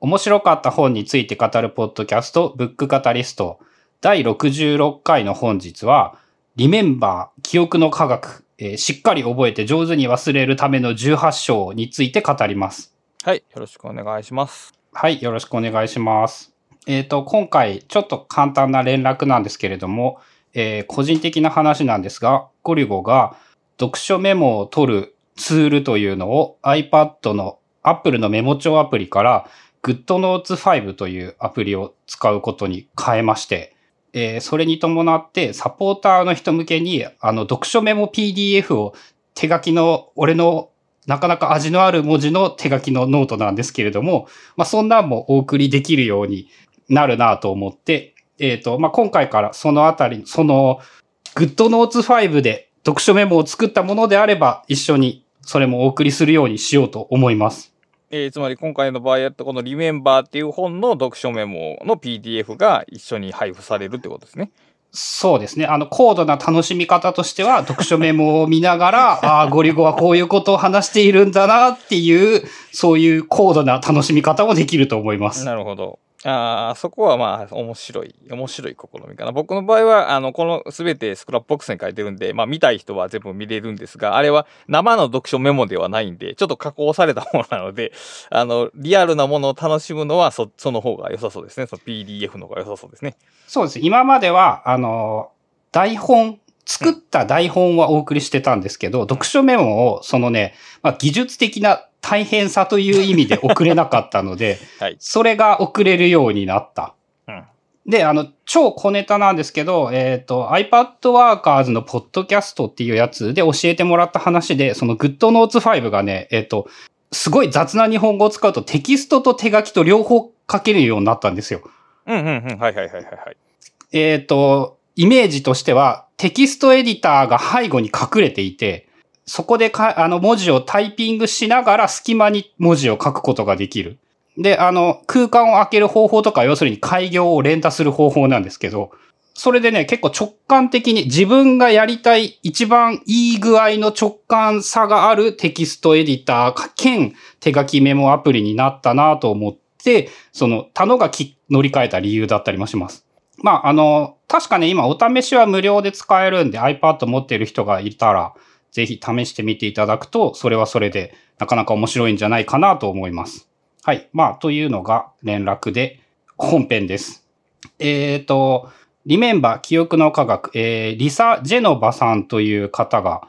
面白かった本について語るポッドキャスト、ブックカタリスト、第66回の本日は、リメンバー、記憶の科学、えーしっかり覚えて上手に忘れるための18章について語ります。はい。よろしくお願いします。はい、よろしくお願いします。えっ、と、今回、ちょっと簡単な連絡なんですけれども、えー個人的な話なんですが、ゴリゴが読書メモを取るツールというのを iPad の Apple のメモ帳アプリから GoodNotes 5というアプリを使うことに変えまして、えーそれに伴ってサポーターの人向けにあの読書メモ PDF を手書きの俺のなかなか味のある文字の手書きのノートなんですけれども、まあ、そんなんもお送りできるようになるなと思って、えっ、と、まあ、今回からそのあたり、その、GoodNotes 5で読書メモを作ったものであれば、一緒にそれもお送りするようにしようと思います。えーつまり今回の場合やったこの Remember っていう本の読書メモの PDF が一緒に配布されるってことですね。そうですね。あの、高度な楽しみ方としては、読書メモを見ながら、ああ、ゴリゴはこういうことを話しているんだなっていう、そういう高度な楽しみ方もできると思います。なるほど。ああ、そこはまあ、面白い、面白い試みかな。僕の場合は、あの、このすべて Scrapbox に書いてるんで、まあ、見たい人は全部見れるんですが、あれは生の読書メモではないんで、ちょっと加工されたものなので、あの、リアルなものを楽しむのは、そ、その方が良さそうですね。その PDF の方が良さそうですね。そうです。今までは、あの、台本、作った台本はお送りしてたんですけど、読書メモを、そのね、まあ、技術的な大変さという意味で送れなかったので、はい。それが送れるようになった。うん。で、あの、超小ネタなんですけど、えっ、と、iPad Workers のポッドキャストっていうやつで教えてもらった話で、その GoodNotes 5がね、えっ、と、すごい雑な日本語を使うとテキストと手書きと両方書けるようになったんですよ。うん、うん、うん。はい、はい、はい、はいはい。えっ、と、イメージとしては、テキストエディターが背後に隠れていて、そこでか、あの、文字をタイピングしながら隙間に文字を書くことができる。で、あの、空間を開ける方法とか、要するに開業を連打する方法なんですけど、それでね、結構直感的に自分がやりたい一番いい具合の直感差があるテキストエディター兼手書きメモアプリになったなと思って、その、他のが乗り換えた理由だったりもします。まあ、あの、確かね、今お試しは無料で使えるんで iPad 持ってる人がいたら、ぜひ試してみていただくと、それはそれでなかなか面白いんじゃないかなと思います。はい。まあ、というのが連絡で本編です。えっ、と、リメンバー記憶の科学、えーリサ・ジェノバさんという方が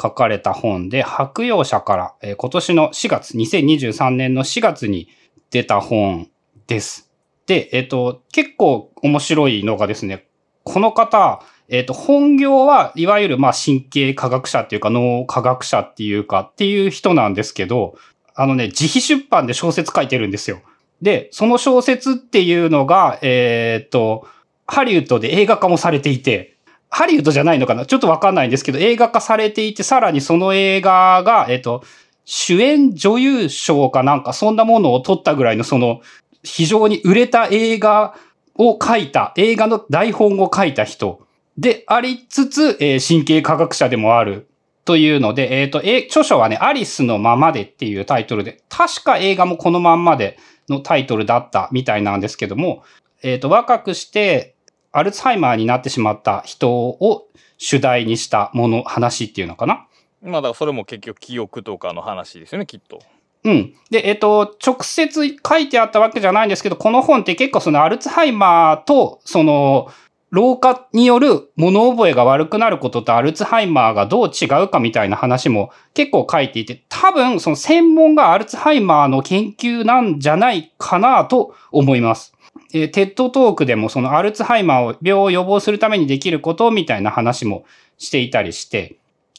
書かれた本で、白洋社から、えー今年の4月、2023年の4月に出た本です。で、えっ、と、結構面白いのがですね、この方、えっ、と、本業はいわゆるまあ神経科学者っていうか脳科学者っていうかっていう人なんですけど、あのね、自費出版で小説書いてるんですよ。で、その小説っていうのが、えっ、と、ハリウッドで映画化もされていて、ハリウッドじゃないのかな？ちょっとわかんないんですけど、映画化されていて、さらにその映画が、えっ、と、主演女優賞かなんかそんなものを取ったぐらいのその非常に売れた映画を書いた、映画の台本を書いた人でありつつ、えー神経科学者でもあるというので、えっ、と、え著書はね、アリスのままでっていうタイトルで、確か映画もこのまんまでのタイトルだったみたいなんですけども、えっ、と、若くして、アルツハイマーになってしまった人を主題にしたもの、話っていうのかな？まあ、だからそれも結局記憶とかの話ですよね、きっと。うん。で、えっ、と、直接書いてあったわけじゃないんですけど、この本って結構そのアルツハイマーと、その、老化による物覚えが悪くなることとアルツハイマーがどう違うかみたいな話も結構書いていて、多分その専門がアルツハイマーの研究なんじゃないかなと思います。えーテッドトークでもそのアルツハイマーを病を予防するためにできることみたいな話もしていたりして、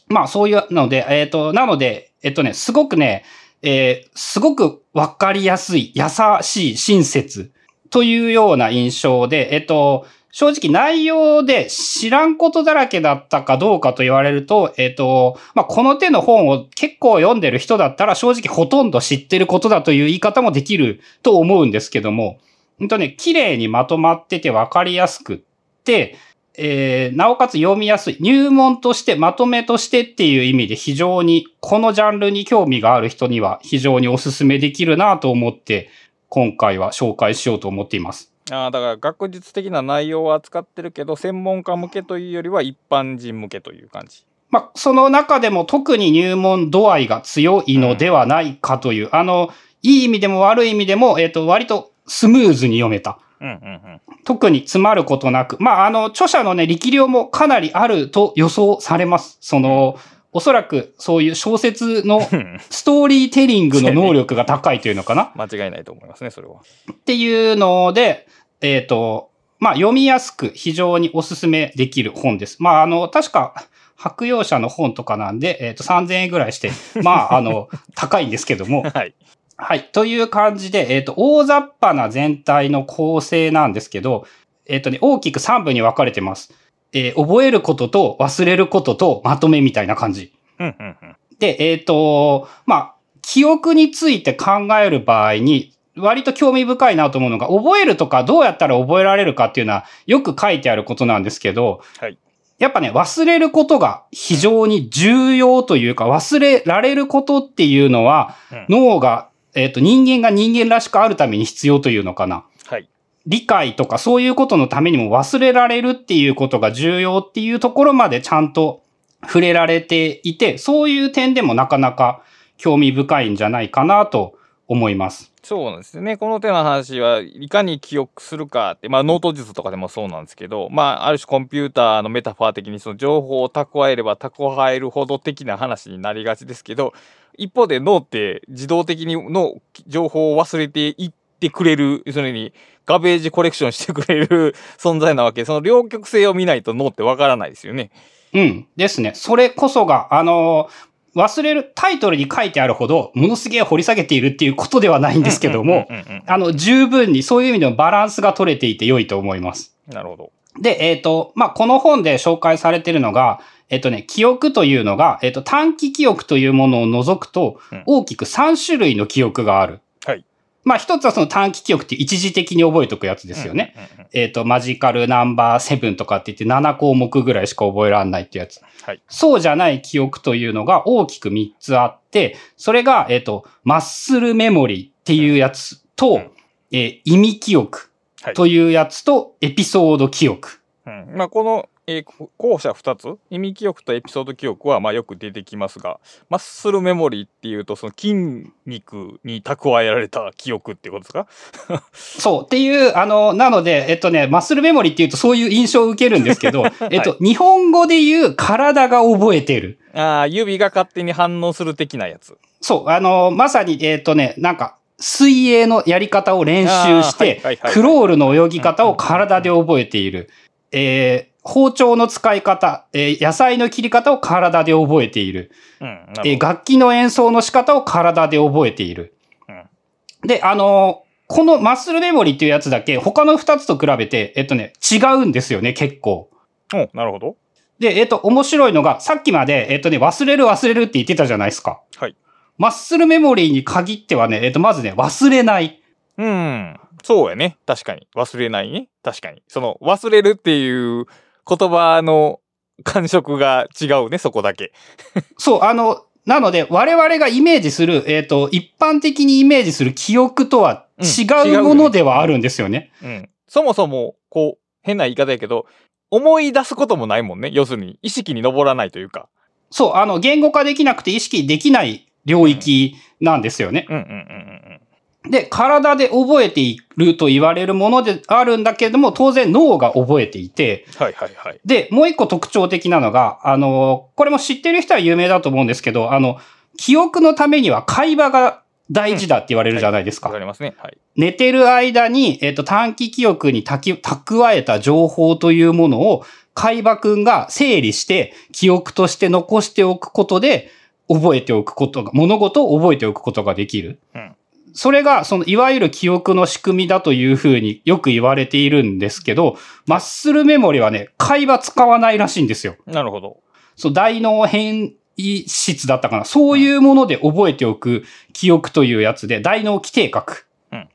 まあそういうので、えっ、と、なので、えっとね、すごくね、えーすごくわかりやすい、優しい、親切というような印象で、えっと、正直内容で知らんことだらけだったかどうかと言われると、えっと、まあ、この手の本を結構読んでる人だったら正直ほとんど知ってることだという言い方もできると思うんですけども、本当ね、綺麗にまとまっててわかりやすくって、えーなおかつ読みやすい。入門として、まとめとしてっていう意味で非常に、このジャンルに興味がある人には非常にお勧めできるなと思って今回は紹介しようと思っています。ああ、だから学術的な内容を扱ってるけど、専門家向けというよりは一般人向けという感じ。まあ、その中でも特に入門度合いが強いのではないかという、あの、いい意味でも悪い意味でも、えっ、と、割とスムーズに読めた。うんうんうん。特に詰まることなく、まあ、あの、著者のね、力量もかなりあると予想されます。その、おそらくそういう小説のストーリーテリングの能力が高いというのかな 間違いないと思いますね、それは。っていうので、えっ、と、まあ、読みやすく非常におすすめできる本です。まあ、あの、確か、白洋社の本とかなんで、えっ、と、3000円ぐらいして、まあ、あの、高いんですけども、はい。はい。という感じで、えっ、と、大雑把な全体の構成なんですけど、えっ、とね、大きく3部に分かれてます。えー覚えることと忘れることとまとめみたいな感じ。うんうんうん。で、えっ、と、まあ、記憶について考える場合に、割と興味深いなと思うのが、覚えるとかどうやったら覚えられるかっていうのはよく書いてあることなんですけど、はいやっぱね、忘れることが非常に重要というか、忘れられることっていうのは、うん脳が、えっ、と、人間が人間らしくあるために必要というのかな。理解とかそういうことのためにも忘れられるっていうことが重要っていうところまでちゃんと触れられていて、そういう点でもなかなか興味深いんじゃないかなと思います。そうなんですね。この手の話はいかに記憶するかって、まあノート術とかでもそうなんですけど、まあある種コンピューターのメタファー的にその情報を蓄えれば蓄えるほど的な話になりがちですけど、一方で脳って自動的にの情報を忘れていってくれる、要するにガベージコレクションしてくれる 存在なわけで、その両極性を見ないと脳ってわからないですよね。うん。ですね。それこそが、あの忘れるタイトルに書いてあるほど、ものすげえ掘り下げているっていうことではないんですけども、あの、十分にそういう意味でもバランスが取れていて良いと思います。なるほど。で、えっ、と、まあ、この本で紹介されているのが、えっ、とね、記憶というのが、えっ、と、短期記憶というものを除くとうん、大きく3種類の記憶がある。はい。まあ、一つはその短期記憶って一時的に覚えておくやつですよね。えっ、と、マジカルナンバーセブンとかって言って7項目ぐらいしか覚えられないってやつ。はい。そうじゃない記憶というのが大きく3つあって、それが、えっ、と、マッスルメモリーっていうやつと、うんえー意味記憶はいというやつと、エピソード記憶。うん、まあこの、えーこ後者2つ？意味記憶とエピソード記憶はまあよく出てきますがマッスルメモリーっていうとその筋肉に蓄えられた記憶ってことですか？そう。っていう、あの、なので、えっとね、マッスルメモリーっていうとそういう印象を受けるんですけど、えっと、日本語で言う体が覚えてる。ああ指が勝手に反応する的なやつそう。あの、まさに、えっとね、なんか、水泳のやり方を練習してクロールの泳ぎ方を体で覚えている。えー包丁の使い方、えー野菜の切り方を体で覚えている。うんなるえー楽器の演奏の仕方を体で覚えている。で、あのーこのマッスルメモリーっていうやつだけ、他の二つと比べて、えっとね、違うんですよね、結構。うんなるほどで、えっと、面白いのが、さっきまで、えっとね、忘れる忘れるって言ってたじゃないですか。はいマッスルメモリーに限ってはね、えっと、まずね、忘れない。うんそうやね確かに忘れないね確かにその忘れるっていう言葉の感触が違うねそこだけ。そう、あの、なので、我々がイメージする、えっと、一般的にイメージする記憶とは違うものではあるんですよね。うん。そもそもこう変な言い方やけど思い出すこともないもんね。要するに意識に上らないというか。そう、あの、言語化できなくて意識できない領域なんですよね。うんうんうんうんで、体で覚えていると言われるものであるんだけれども、当然脳が覚えていて、はいはいはい。で、もう一個特徴的なのが、あの、これも知ってる人は有名だと思うんですけど、あの、記憶のためには会話が大事だって言われるじゃないですか。わかりますね。はい。寝てる間に、えっ、と、短期記憶にたき蓄えた情報というものを、海馬くんが整理して、記憶として残しておくことで、覚えておくことが、物事を覚えておくことができる。うんそれが、その、いわゆる記憶の仕組みだというふうによく言われているんですけど、マッスルメモリはね、会話使わないらしいんですよ。なるほど。そう、大脳変異質だったかな。そういうもので覚えておく記憶というやつで、大脳基底核。うん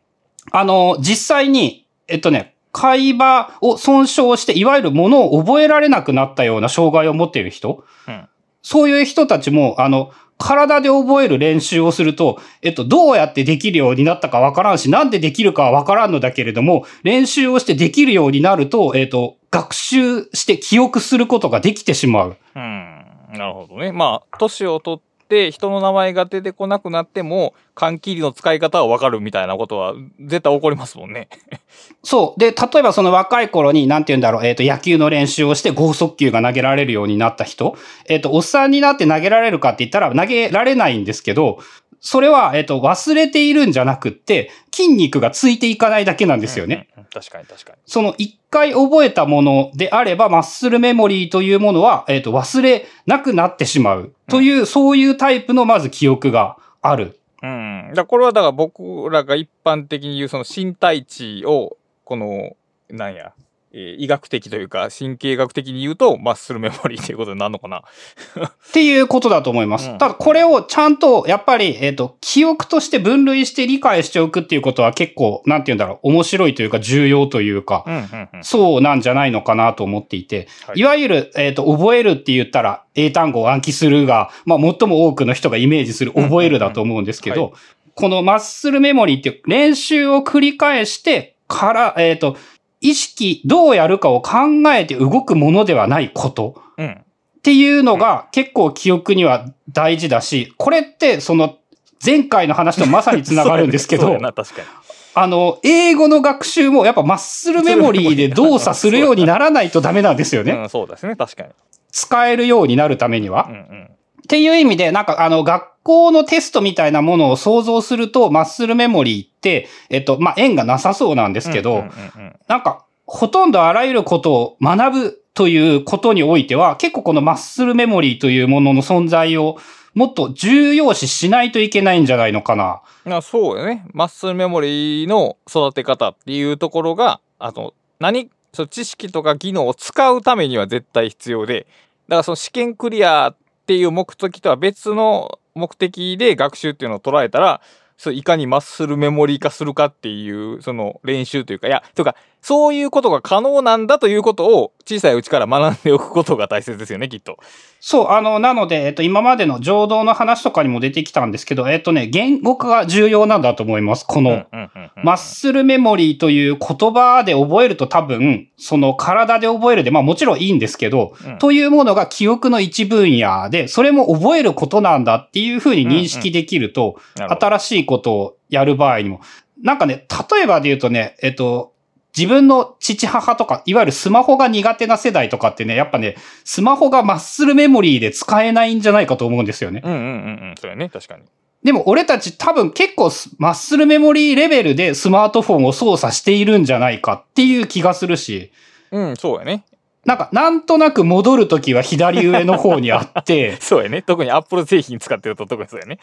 あの、実際に、えっとね、海馬を損傷して、いわゆるものを覚えられなくなったような障害を持っている人、うんそういう人たちも、あの、体で覚える練習をすると、えっと、どうやってできるようになったかわからんし、なんでできるかはわからんのだけれども、練習をしてできるようになると、えっと、学習して記憶することができてしまう。うん。なるほどね。まあ、年を取って人の名前が出てこなくなっても、缶切りの使い方はわかるみたいなことは絶対起こりますもんね。そう。で、例えばその若い頃に、なんて言うんだろう、えっ、と、野球の練習をして剛速球が投げられるようになった人、えっ、と、おっさんになって投げられるかって言ったら投げられないんですけど、それは、えっ、と、忘れているんじゃなくって、筋肉がついていかないだけなんですよね。うんうん。確かに確かに。その一回覚えたものであれば、マッスルメモリーというものは、えっ、と、忘れなくなってしまう。という、そういうタイプのまず記憶がある。うん。だこれはだから僕らが一般的に言うその身体値を、この、なんや、えー医学的というか神経学的に言うと、マッスルメモリーということになるのかな。っていうことだと思います。うんただ、これをちゃんと、やっぱり、えっ、と、記憶として分類して理解しておくっていうことは結構、なんて言うんだろう、面白いというか、重要というか、うんうんうん。そうなんじゃないのかなと思っていて、はいい、わゆる、えっ、と、覚えるって言ったら、英単語を暗記するが、まあ、最も多くの人がイメージする覚えるだと思うんですけうんうんど、このマッスルメモリーって練習を繰り返してから、えっ、と、意識、どうやるかを考えて動くものではないこと。うん。っていうのが結構記憶には大事だし、これってその前回の話とまさにつながるんですけど。あの、英語の学習もやっぱマッスルメモリーで動作するようにならないとダメなんですよね。うん、そうですね、確かに。使えるようになるためにはうん。うん。っていう意味で、なんかあの、学校のテストみたいなものを想像すると、マッスルメモリーって、えっと、まあ、縁がなさそうなんですけど、うんうんうんうんなんか、ほとんどあらゆることを学ぶということにおいては、結構このマッスルメモリーというものの存在をもっと重要視しないといけないんじゃないのかな。あそうよね。マッスルメモリーの育て方っていうところが、あと、何、そう知識とか技能を使うためには絶対必要で、だからその試験クリアっていう目的とは別の目的で学習っていうのを捉えたら、そいかにマッスルメモリー化するかっていう、その練習というか、いや、というか、そういうことが可能なんだということを小さいうちから学んでおくことが大切ですよね、きっと。そう、あの、なので、えっと、今までの情動の話とかにも出てきたんですけど、えっとね、言語化が重要なんだと思います。この、うんうんうんうんマッスルメモリーという言葉で覚えると多分、その体で覚えるで、まあもちろんいいんですけど、うんというものが記憶の一分野で、それも覚えることなんだっていうふうに認識できると、なるほど新しいことをやる場合にも。なんかね、例えばで言うとね、えっと、自分の父母とか、いわゆるスマホが苦手な世代とかってね、やっぱね、スマホがマッスルメモリーで使えないんじゃないかと思うんですよね。うんうんうんうん。そうやね、確かに。でも俺たち多分結構スマッスルメモリーレベルでスマートフォンを操作しているんじゃないかっていう気がするし、うん、そうやね。なんかなんとなく戻るときは左上の方にあって、そうやね。特にアップル製品使ってると特にそうやね。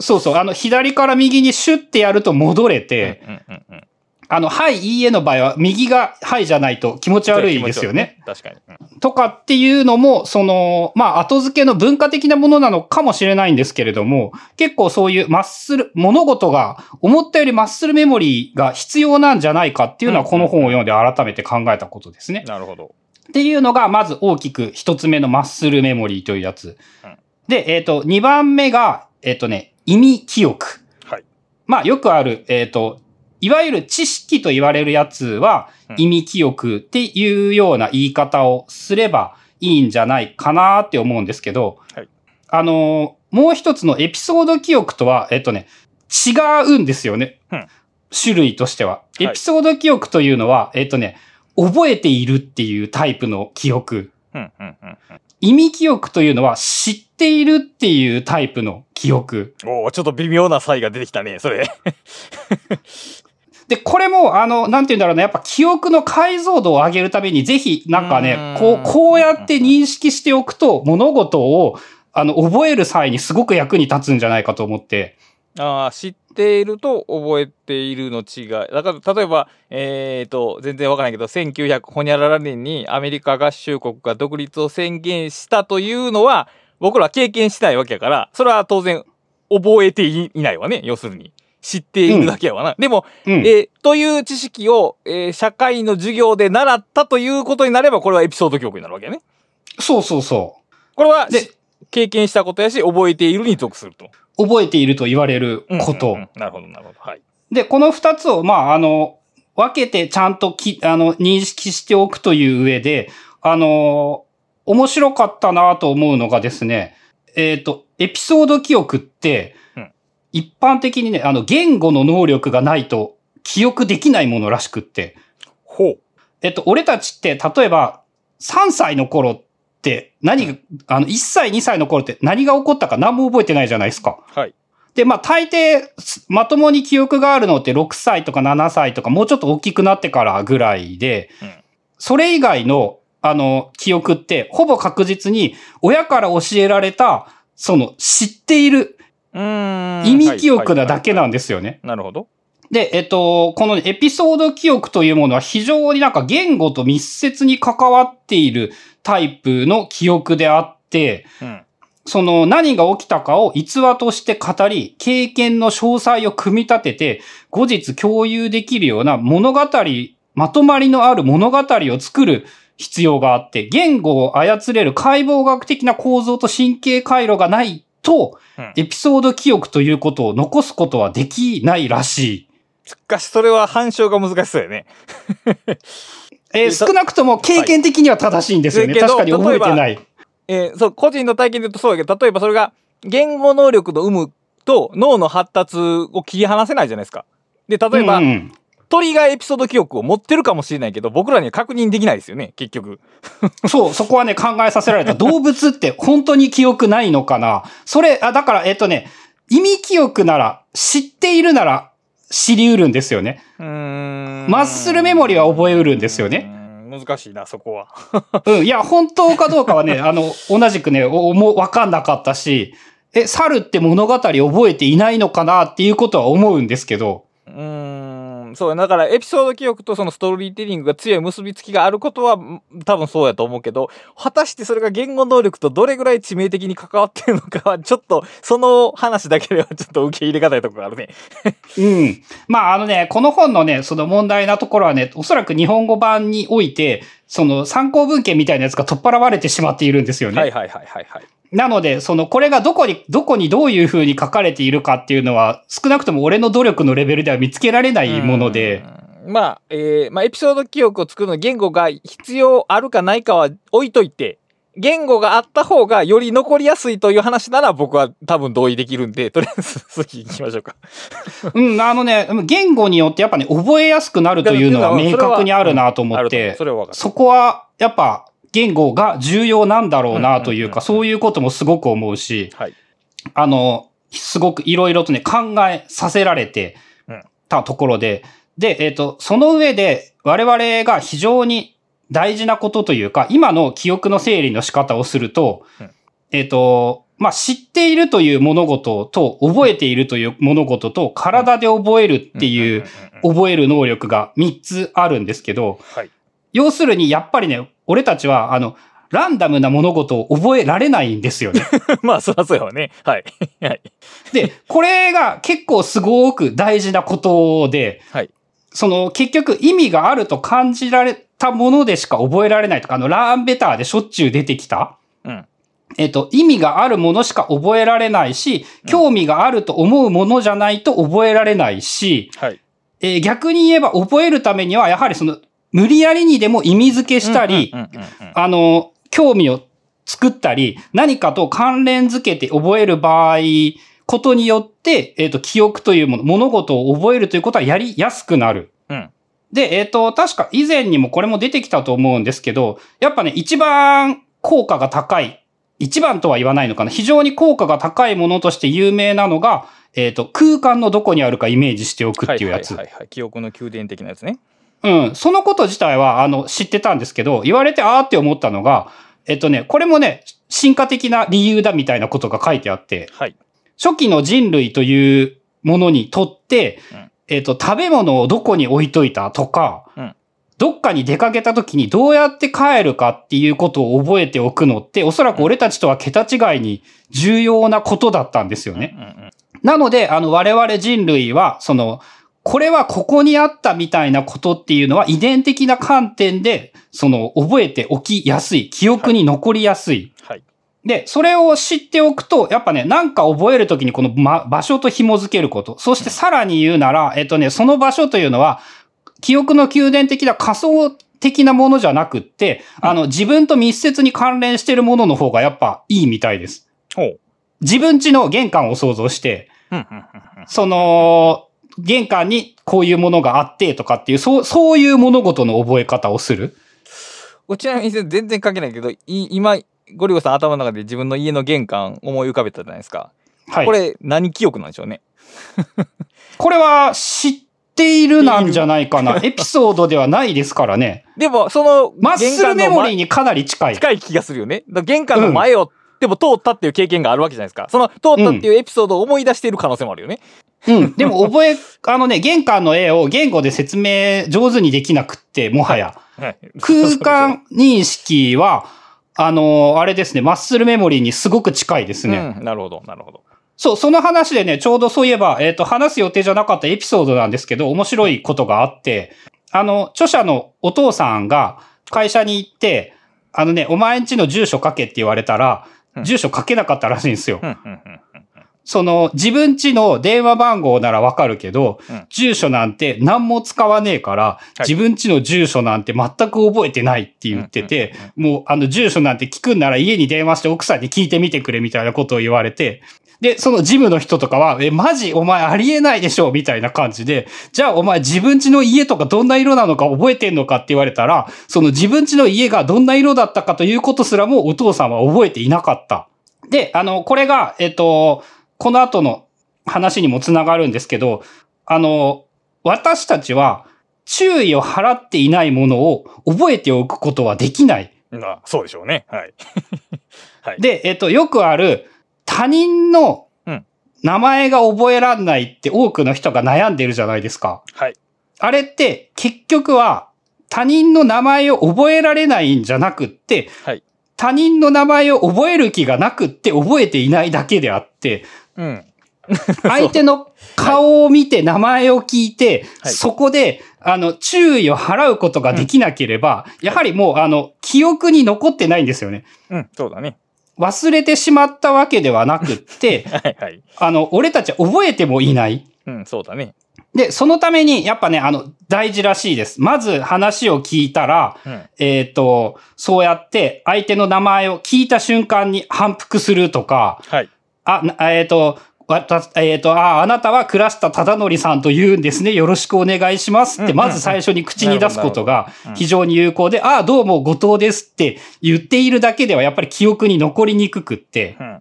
そうそう、あの左から右にシュッてやると戻れて、うんうんうん。あの、はい、いいえの場合は右がはいじゃないと気持ち悪いですよね。確かに。うんとかっていうのも、その、まあ、後付けの文化的なものなのかもしれないんですけれども、結構そういうマッスル、物事が思ったよりマッスルメモリーが必要なんじゃないかっていうのはうんこの本を読んで改めて考えたことですね。なるほど。っていうのが、まず大きく一つ目のマッスルメモリーというやつうん。で、えっ、と、二番目が、えっ、とね、意味記憶。はい。まあ、よくある、えっ、と、いわゆる知識と言われるやつはうん、意味記憶っていうような言い方をすればいいんじゃないかなって思うんですけど、はいあのーもう一つのエピソード記憶とは、えっ、とね、違うんですよね。うん種類としては。いエピソード記憶というのは、えっ、とね、覚えているっていうタイプの記憶。うんうんうんうん。意味記憶というのは知っているっていうタイプの記憶。おおちょっと微妙な差異が出てきたね、それ。で、これも、あの、なんて言うんだろうな、やっぱ記憶の解像度を上げるために、ぜひ、なんかねん、こう、こうやって認識しておくと、物事を、あの、覚える際にすごく役に立つんじゃないかと思って。ああ、知っていると覚えているの違い。だから、例えば、えっ、と、全然わからないけど、1900ほにゃらら年にアメリカ合衆国が独立を宣言したというのは、僕らは経験してないわけやから、それは当然、覚えていいないわね、要するに。知っているだけやわな。でも、うん。えーという知識を、えー社会の授業で習ったということになれば、これはエピソード記憶になるわけね。そうそうそこれは、でし経験したことやし、覚えているに属すると。覚えていると言われること。うんうんうんなるほど、なるほど。はい。で、この二つを、まあ、あの、分けてちゃんとき、あの、認識しておくという上で、あの、面白かったなと思うのがですね、えっ、と、エピソード記憶って、うん一般的にね、あの、言語の能力がないと記憶できないものらしくって、ほう。えっと、俺たちって、例えば、3歳の頃って、何が、あの、1歳、2歳の頃って何が起こったか何も覚えてないじゃないですか。はい。で、まあ、大抵、すまともに記憶があるのって6歳とか7歳とか、もうちょっと大きくなってからぐらいで、うんそれ以外の、あの、記憶って、ほぼ確実に、親から教えられた、その、知っている。意味記憶なだけなんでですよね。なるほど。で、えっと、このエピソード記憶というものは非常になんか言語と密接に関わっているタイプの記憶であって、うん。その何が起きたかを逸話として語り、経験の詳細を組み立てて、後日共有できるような物語、まとまりのある物語を作る必要があって、言語を操れる解剖学的な構造と神経回路がないと、うんエピソード記憶ということを残すことはできないらしい。しかし、それは反証が難しそうよね。えー少なくとも経験的には正しいんですよね。はい確かに覚えてない。えーそう、個人の体験で言うとそうやけど、例えばそれが、言語能力の有無と脳の発達を切り離せないじゃないですか。で、例えば、うんうん鳥がエピソード記憶を持ってるかもしれないけど、僕らには確認できないですよね、結局。そう、そこはね、考えさせられた。動物って本当に記憶ないのかなそれ、あ、だから、えっとね、意味記憶なら、知っているなら、知り得るんですよね。うーん。マッスルメモリは覚えうるんですよね。難しいな、そこは。うん。いや、本当かどうかはね、あの、同じくね、おもうわかんなかったし、え、猿って物語覚えていないのかなっていうことは思うんですけど、うそう、だからエピソード記憶とそのストーリーテリングが強い結びつきがあることは多分そうやと思うけど、果たしてそれが言語能力とどれぐらい致命的に関わってるのかは、ちょっと、その話だけではちょっと受け入れがたいところがあるね。うん。まあ、あのね、この本のね、その問題なところはね、おそらく日本語版において、その参考文献みたいなやつが取っ払われてしまっているんですよね。はいはいはいはいはい。なので、その、これがどこに、どこにどういう風に書かれているかっていうのは、少なくとも俺の努力のレベルでは見つけられないもので、うん。まあ、えーまあ、エピソード記憶を作るのに言語が必要あるかないかは置いといて、言語があった方がより残りやすいという話なら僕は多分同意できるんで、とりあえず次行きましょうか。うん、あのね、言語によってやっぱね、覚えやすくなるというのは明確にあるなと思って そ、こは、やっぱ、言語が重要なんだろうなというか、そういうこともすごく思うし、はい。あの、すごくいろいろとね、考えさせられてうんたところで、で、えっ、と、その上で、我々が非常に大事なことというか、今の記憶の整理の仕方をすると、うんえっ、と、まあ、知っているという物事と、覚えているという物事と、体で覚えるっていう、覚える能力が3つあるんですけど、はい。要するに、やっぱりね、俺たちは、あの、ランダムな物事を覚えられないんですよね。まあ、そりゃそうやわね。はい。はい。で、これが結構すごく大事なことで、はい。その結局意味があると感じられたものでしか覚えられないとか、あの、ラーンベターでしょっちゅう出てきた、うん。えっと、意味があるものしか覚えられないし、興味があると思うものじゃないと覚えられないし、はい。えー逆に言えば覚えるためには、やはりその、無理やりにでも意味付けしたりうん、うんうんうんあの、興味を作ったり、何かと関連付けて覚える場合、ことによって、えっ、と、記憶というもの、物事を覚えるということはやりやすくなる。うん。で、えっ、と、確か以前にもこれも出てきたと思うんですけど、やっぱね、一番効果が高い、一番とは言わないのかな、非常に効果が高いものとして有名なのが、えっ、と、空間のどこにあるかイメージしておくっていうやつ。はいはいはいはい。記憶の宮殿的なやつね。うん。そのこと自体は、あの、知ってたんですけど、言われてあーって思ったのが、えっとね、これもね、進化的な理由だみたいなことが書いてあって、はい。初期の人類というものにとって、うんえっと、食べ物をどこに置いといたとか、うんどっかに出かけた時にどうやって帰るかっていうことを覚えておくのって、おそらく俺たちとは桁違いに重要なことだったんですよね。なので、あの、我々人類は、その、これはここにあったみたいなことっていうのは遺伝的な観点で、その、覚えておきやすい、記憶に残りやすい。はい。で、それを知っておくと、やっぱね、なんか覚えるときにこの、ま、場所と紐づけること。そしてさらに言うなら、えっとね、その場所というのは、記憶の宮殿的な仮想的なものじゃなくって、あの、自分と密接に関連してるものの方がやっぱいいみたいです。自分家の玄関を想像して、その、玄関にこういうものがあってとかっていう、そう、そういう物事の覚え方をする。うちなみに全然関係ないけど、い今、ゴリゴさん頭の中で自分の家の玄関思い浮かべたじゃないですか。はい。これ何記憶なんでしょうね？これは知っているなんじゃないかな。エピソードではないですからね。でも、そのマッスルメモリーににかなり近い。近い気がするよね。玄関の前を、でも通ったっていう経験があるわけじゃないですか。その通ったっていうエピソードを思い出している可能性もあるよね。うん。でも覚え、あのね、玄関の絵を言語で説明上手にできなくって、もはや。はい。空間認識は、あの、あれですね、マッスルメモリーにすごく近いですね。うん、なるほど、なるほど。そう、その話でね、ちょうどそういえば、えっ、と、話す予定じゃなかったエピソードなんですけど、面白いことがあって、あの、著者のお父さんが会社に行って、あのね、お前んちの住所書けって言われたらう、ん住所書けなかったらしいんですよ。うん、うん、うんうん。その、自分家の電話番号ならわかるけど、うん。住所なんて何も使わねえから、い。自分家の住所なんて全く覚えてないって言ってて、もう、あの、住所なんて聞くんなら家に電話して奥さんに聞いてみてくれみたいなことを言われて、で、そのジムの人とかは、え、マジ？お前ありえないでしょ？みたいな感じで、じゃあお前自分家の家とかどんな色なのか覚えてんのかって言われたら、その自分家の家がどんな色だったかということすらもお父さんは覚えていなかった。で、あの、これが、えっと、この後の話にもつながるんですけど、あの、私たちは注意を払っていないものを覚えておくことはできない。あそうでしょうね。はい。はい。で、えっと、よくある他人のうん名前が覚えらんないって多くの人が悩んでるじゃないですか。はい。あれって結局は他人の名前を覚えられないんじゃなくって、はい。他人の名前を覚える気がなくって覚えていないだけであって、うん。相手の顔を見て名前を聞いて、はいそこで、あの、注意を払うことができなければ、やはりもう、あの、記憶に残ってないんですよね。うん、そうだね。忘れてしまったわけではなくって、はい、はい。あの、俺たちは覚えてもいない。うん、そうだね。で、そのために、やっぱね、あの、大事らしいです。まず話を聞いたら、うん。えっ、と、そうやって相手の名前を聞いた瞬間に反復するとか、はい。あ、なえっ、と、わた、えっ、と、あ、あなたは倉下忠則さんと言うんですね。よろしくお願いしますって、うんまず最初に口に出すことが非常に有効で、あ、どうも後藤ですって言っているだけではやっぱり記憶に残りにくくって、うん。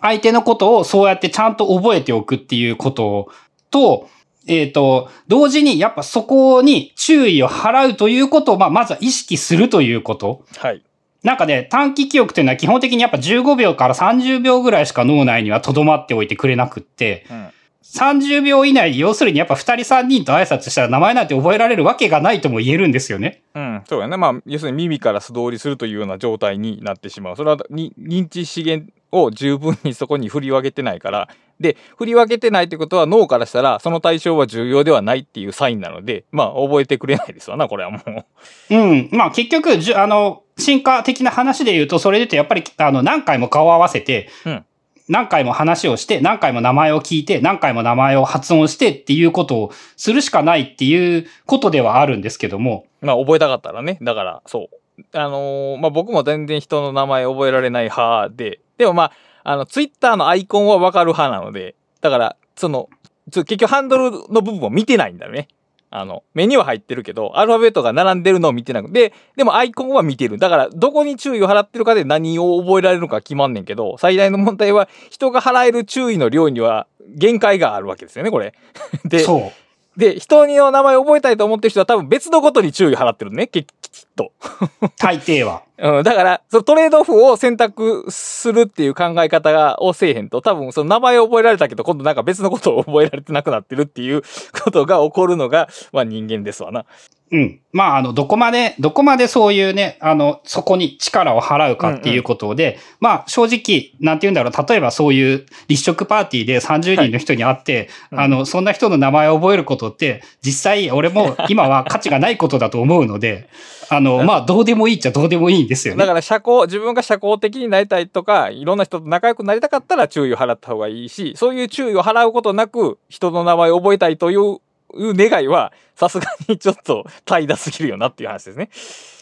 相手のことをそうやってちゃんと覚えておくっていうことと、えっ、と、同時にやっぱそこに注意を払うということを、まあ、まずは意識するということ。はい。なんかね、短期記憶っていうのは基本的にやっぱ15秒から30秒ぐらいしか脳内には留まっておいてくれなくって、うん。30秒以内に要するにやっぱ2人3人と挨拶したら名前なんて覚えられるわけがないとも言えるんですよね。うん、そうやね。まあ、要するに耳から素通りするというような状態になってしまう。それはに認知資源を十分にそこに振り分けてないから。で、振り分けてないってことは脳からしたら、その対象は重要ではないっていうサインなので、まあ、覚えてくれないですわな、これはもう。うん。まあ結局、じゅあの、進化的な話で言うと、それで言うとやっぱり、あの、何回も顔を合わせて、うん何回も話をして、何回も名前を聞いて、何回も名前を発音してっていうことをするしかないっていうことではあるんですけども、まあ、覚えたかったらね。だから、そう。あのーまあ、僕も全然人の名前覚えられない派で、でもまあ、あの、ツイッターのアイコンはわかる派なので、だから、その、結局ハンドルの部分を見てないんだよね。あの、目には入ってるけど、アルファベットが並んでるのを見てなくて、でもアイコンは見てる。だから、どこに注意を払ってるかで何を覚えられるのか決まんねんけど、最大の問題は、人が払える注意の量には限界があるわけですよね、これ。で。で、人の名前を覚えたいと思ってる人は多分別のことに注意を払ってるね、ききっと。大抵は。うん、だから、そのトレードオフを選択するっていう考え方が、をせえへんと、多分その名前を覚えられたけど、今度なんか別のことを覚えられてなくなってるっていうことが起こるのが、まあ人間ですわな。うん。まあ、あの、どこまで、どこまでそういうね、あの、そこに力を払うかっていうことで、まあ、正直、なんて言うんだろう、例えばそういう立食パーティーで30人の人に会って、うん。あの、そんな人の名前を覚えることって、実際、俺も 今は価値がないことだと思うので、あの、まあ、どうでもいいっちゃどうでもいいんですよね。だから社交、自分が社交的になりたいとか、いろんな人と仲良くなりたかったら注意を払った方がいいし、そういう注意を払うことなく、人の名前を覚えたいという、いう願いは、さすがにちょっと怠惰すぎるよなっていう話ですね。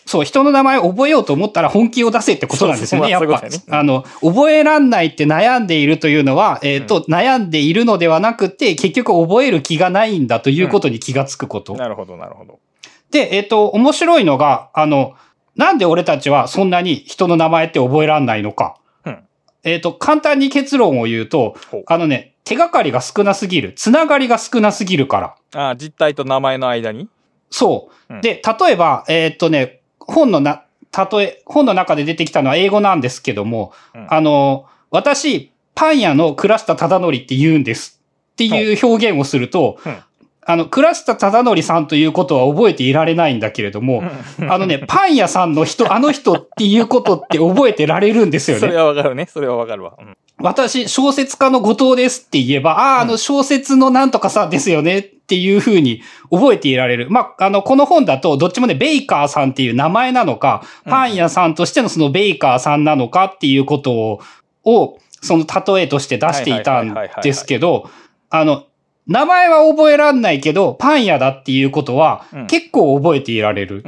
そう、人の名前を覚えようと思ったら本気を出せってことなんですよね、やっぱそうね。あの、覚えらんないって悩んでいるというのは、えっ、と、悩んでいるのではなくて、結局覚える気がないんだということに気がつくこと。なるほど、なるほど。で、えっ、と、面白いのが、あの、なんで俺たちはそんなに人の名前って覚えらんないのか。うんえっ、と、簡単に結論を言うとあのね、手がかりが少なすぎる。つながりが少なすぎるから。ああ、実態と名前の間に？そう。うんで、例えば、えーっとね、本のな、例え、本の中で出てきたのは英語なんですけども、うんあの、私、パン屋の倉下忠則って言うんですっていう表現をすると、うんあの、倉下忠則さんということは覚えていられないんだけれども、あのね、パン屋さんの人、あの人っていうことって覚えてられるんですよそれね。はわかるね。それはわかるわ。うん私、小説家の後藤ですって言えば、ああ、あの小説のなんとかさんですよねっていうふうに覚えていられる。まあ、あの、この本だと、どっちもね、ベイカーさんっていう名前なのか、うん。パン屋さんとしてのそのベイカーさんなのかっていうことを、を、その例えとして出していたんですけど、あの、名前は覚えらんないけど、パン屋だっていうことはうん、結構覚えていられる。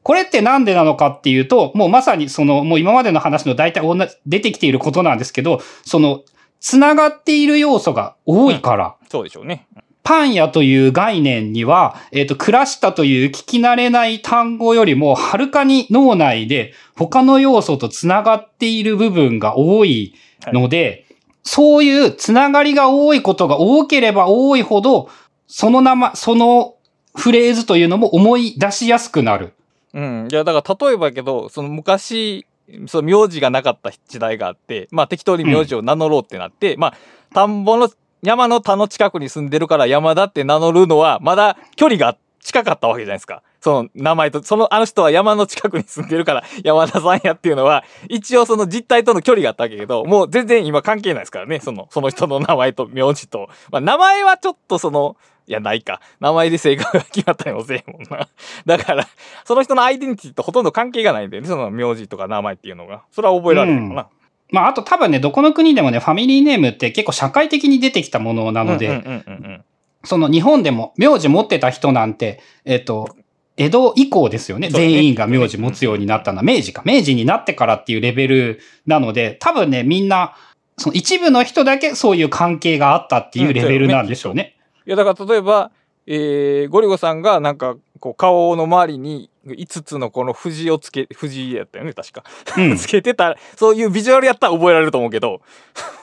うんうんうんうん。これってなんでなのかっていうと、もうまさにその、もう今までの話の大体同じ、出てきていることなんですけど、その、つながっている要素が多いから、そうでしょうね。パン屋という概念には、えっ、と、暮らしたという聞き慣れない単語よりも、はるかに脳内で他の要素とつながっている部分が多いので、そういうつながりが多いことが多ければ多いほど、その名前、そのフレーズというのも思い出しやすくなる。うん。いや、だから例えばやけど、その昔、その名字がなかった時代があって、まあ適当に名字を名乗ろうってなって、まあ、田んぼの、山の田の近くに住んでるから山田って名乗るのは、まだ距離が近かったわけじゃないですか。その名前と、そのあの人は山の近くに住んでるから 山田さんやっていうのは、一応その実態との距離があったわけやけど、もう全然今関係ないですからね。その、その人の名前と名字と。まあ名前はちょっとその、いや、ないか。名前で性格が決まったりもせえもんな。だから、その人のアイデンティティとほとんど関係がないんだよね。その名字とか名前っていうのが。それは覚えられへんもんな。まあ、あと多分ね、どこの国でもね、ファミリーネームって結構社会的に出てきたものなので、うんうんうんうんその日本でも名字持ってた人なんて、えっと、江戸以降ですよね。全員が名字持つようになったのは、明治か。明治になってからっていうレベルなので、多分ね、みんな、その一部の人だけそういう関係があったっていうレベルなんでしょうね。いや、だから例えば、えー、ゴリゴさんがなんか、こう、顔の周りに5つのこの藤をつけ、藤やったよね、確か。うん。つけてたら、そういうビジュアルやったら覚えられると思うけど、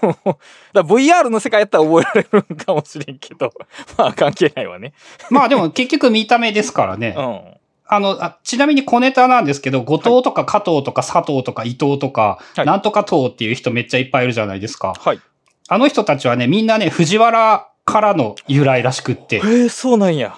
だ VR の世界やったら覚えられるんかもしれんけど、まあ関係ないわね。まあでも結局見た目ですからね。うん。あのあ、ちなみに小ネタなんですけど、後藤とか加藤とか佐藤とか伊藤とか、はいなんとか藤っていう人めっちゃいっぱいいるじゃないですか。はい。あの人たちはね、みんなね、藤原からの由来らしくってえ。ー、そうなんや。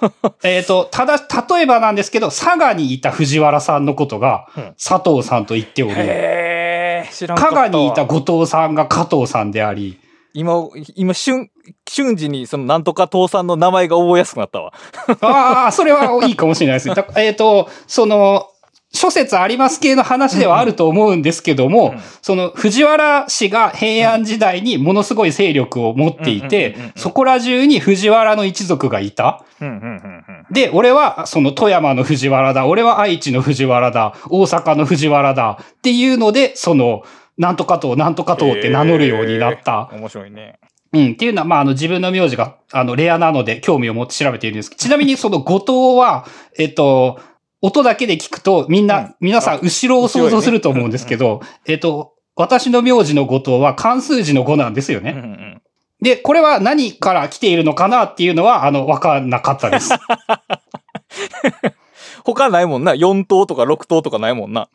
えっと、ただ、例えばなんですけど、佐賀にいた藤原さんのことがうん、佐藤さんと言っており。加賀にいた後藤さんが加藤さんであり、今、今、瞬、瞬時にそのなんとか父さんの名前が覚えやすくなったわ。ああ、それはいいかもしれないですね。だえっ、と、その、諸説あります系の話ではあると思うんですけども、うんその藤原氏が平安時代にものすごい勢力を持っていてうんうんうんうんうん、そこら中に藤原の一族がいた。うんうんうんうん。で、俺はその富山の藤原だ、俺は愛知の藤原だ、大阪の藤原だっていうので、その、なんとかとなんとかとって名乗るようになった。えー面白いね。うん。っていうのは、まあ、あの、自分の名字が、あの、レアなので、興味を持って調べているんですけど、ちなみにその後藤は、えっと、音だけで聞くと、みんな、うん皆さん、後ろを想像すると思うんですけど、えっと、私の名字の後藤は関数字の5なんですようんうね。んで、これは何から来ているのかなっていうのは、あの、わかんなかったです。他ないもんな。4等とか6等とかないもんな。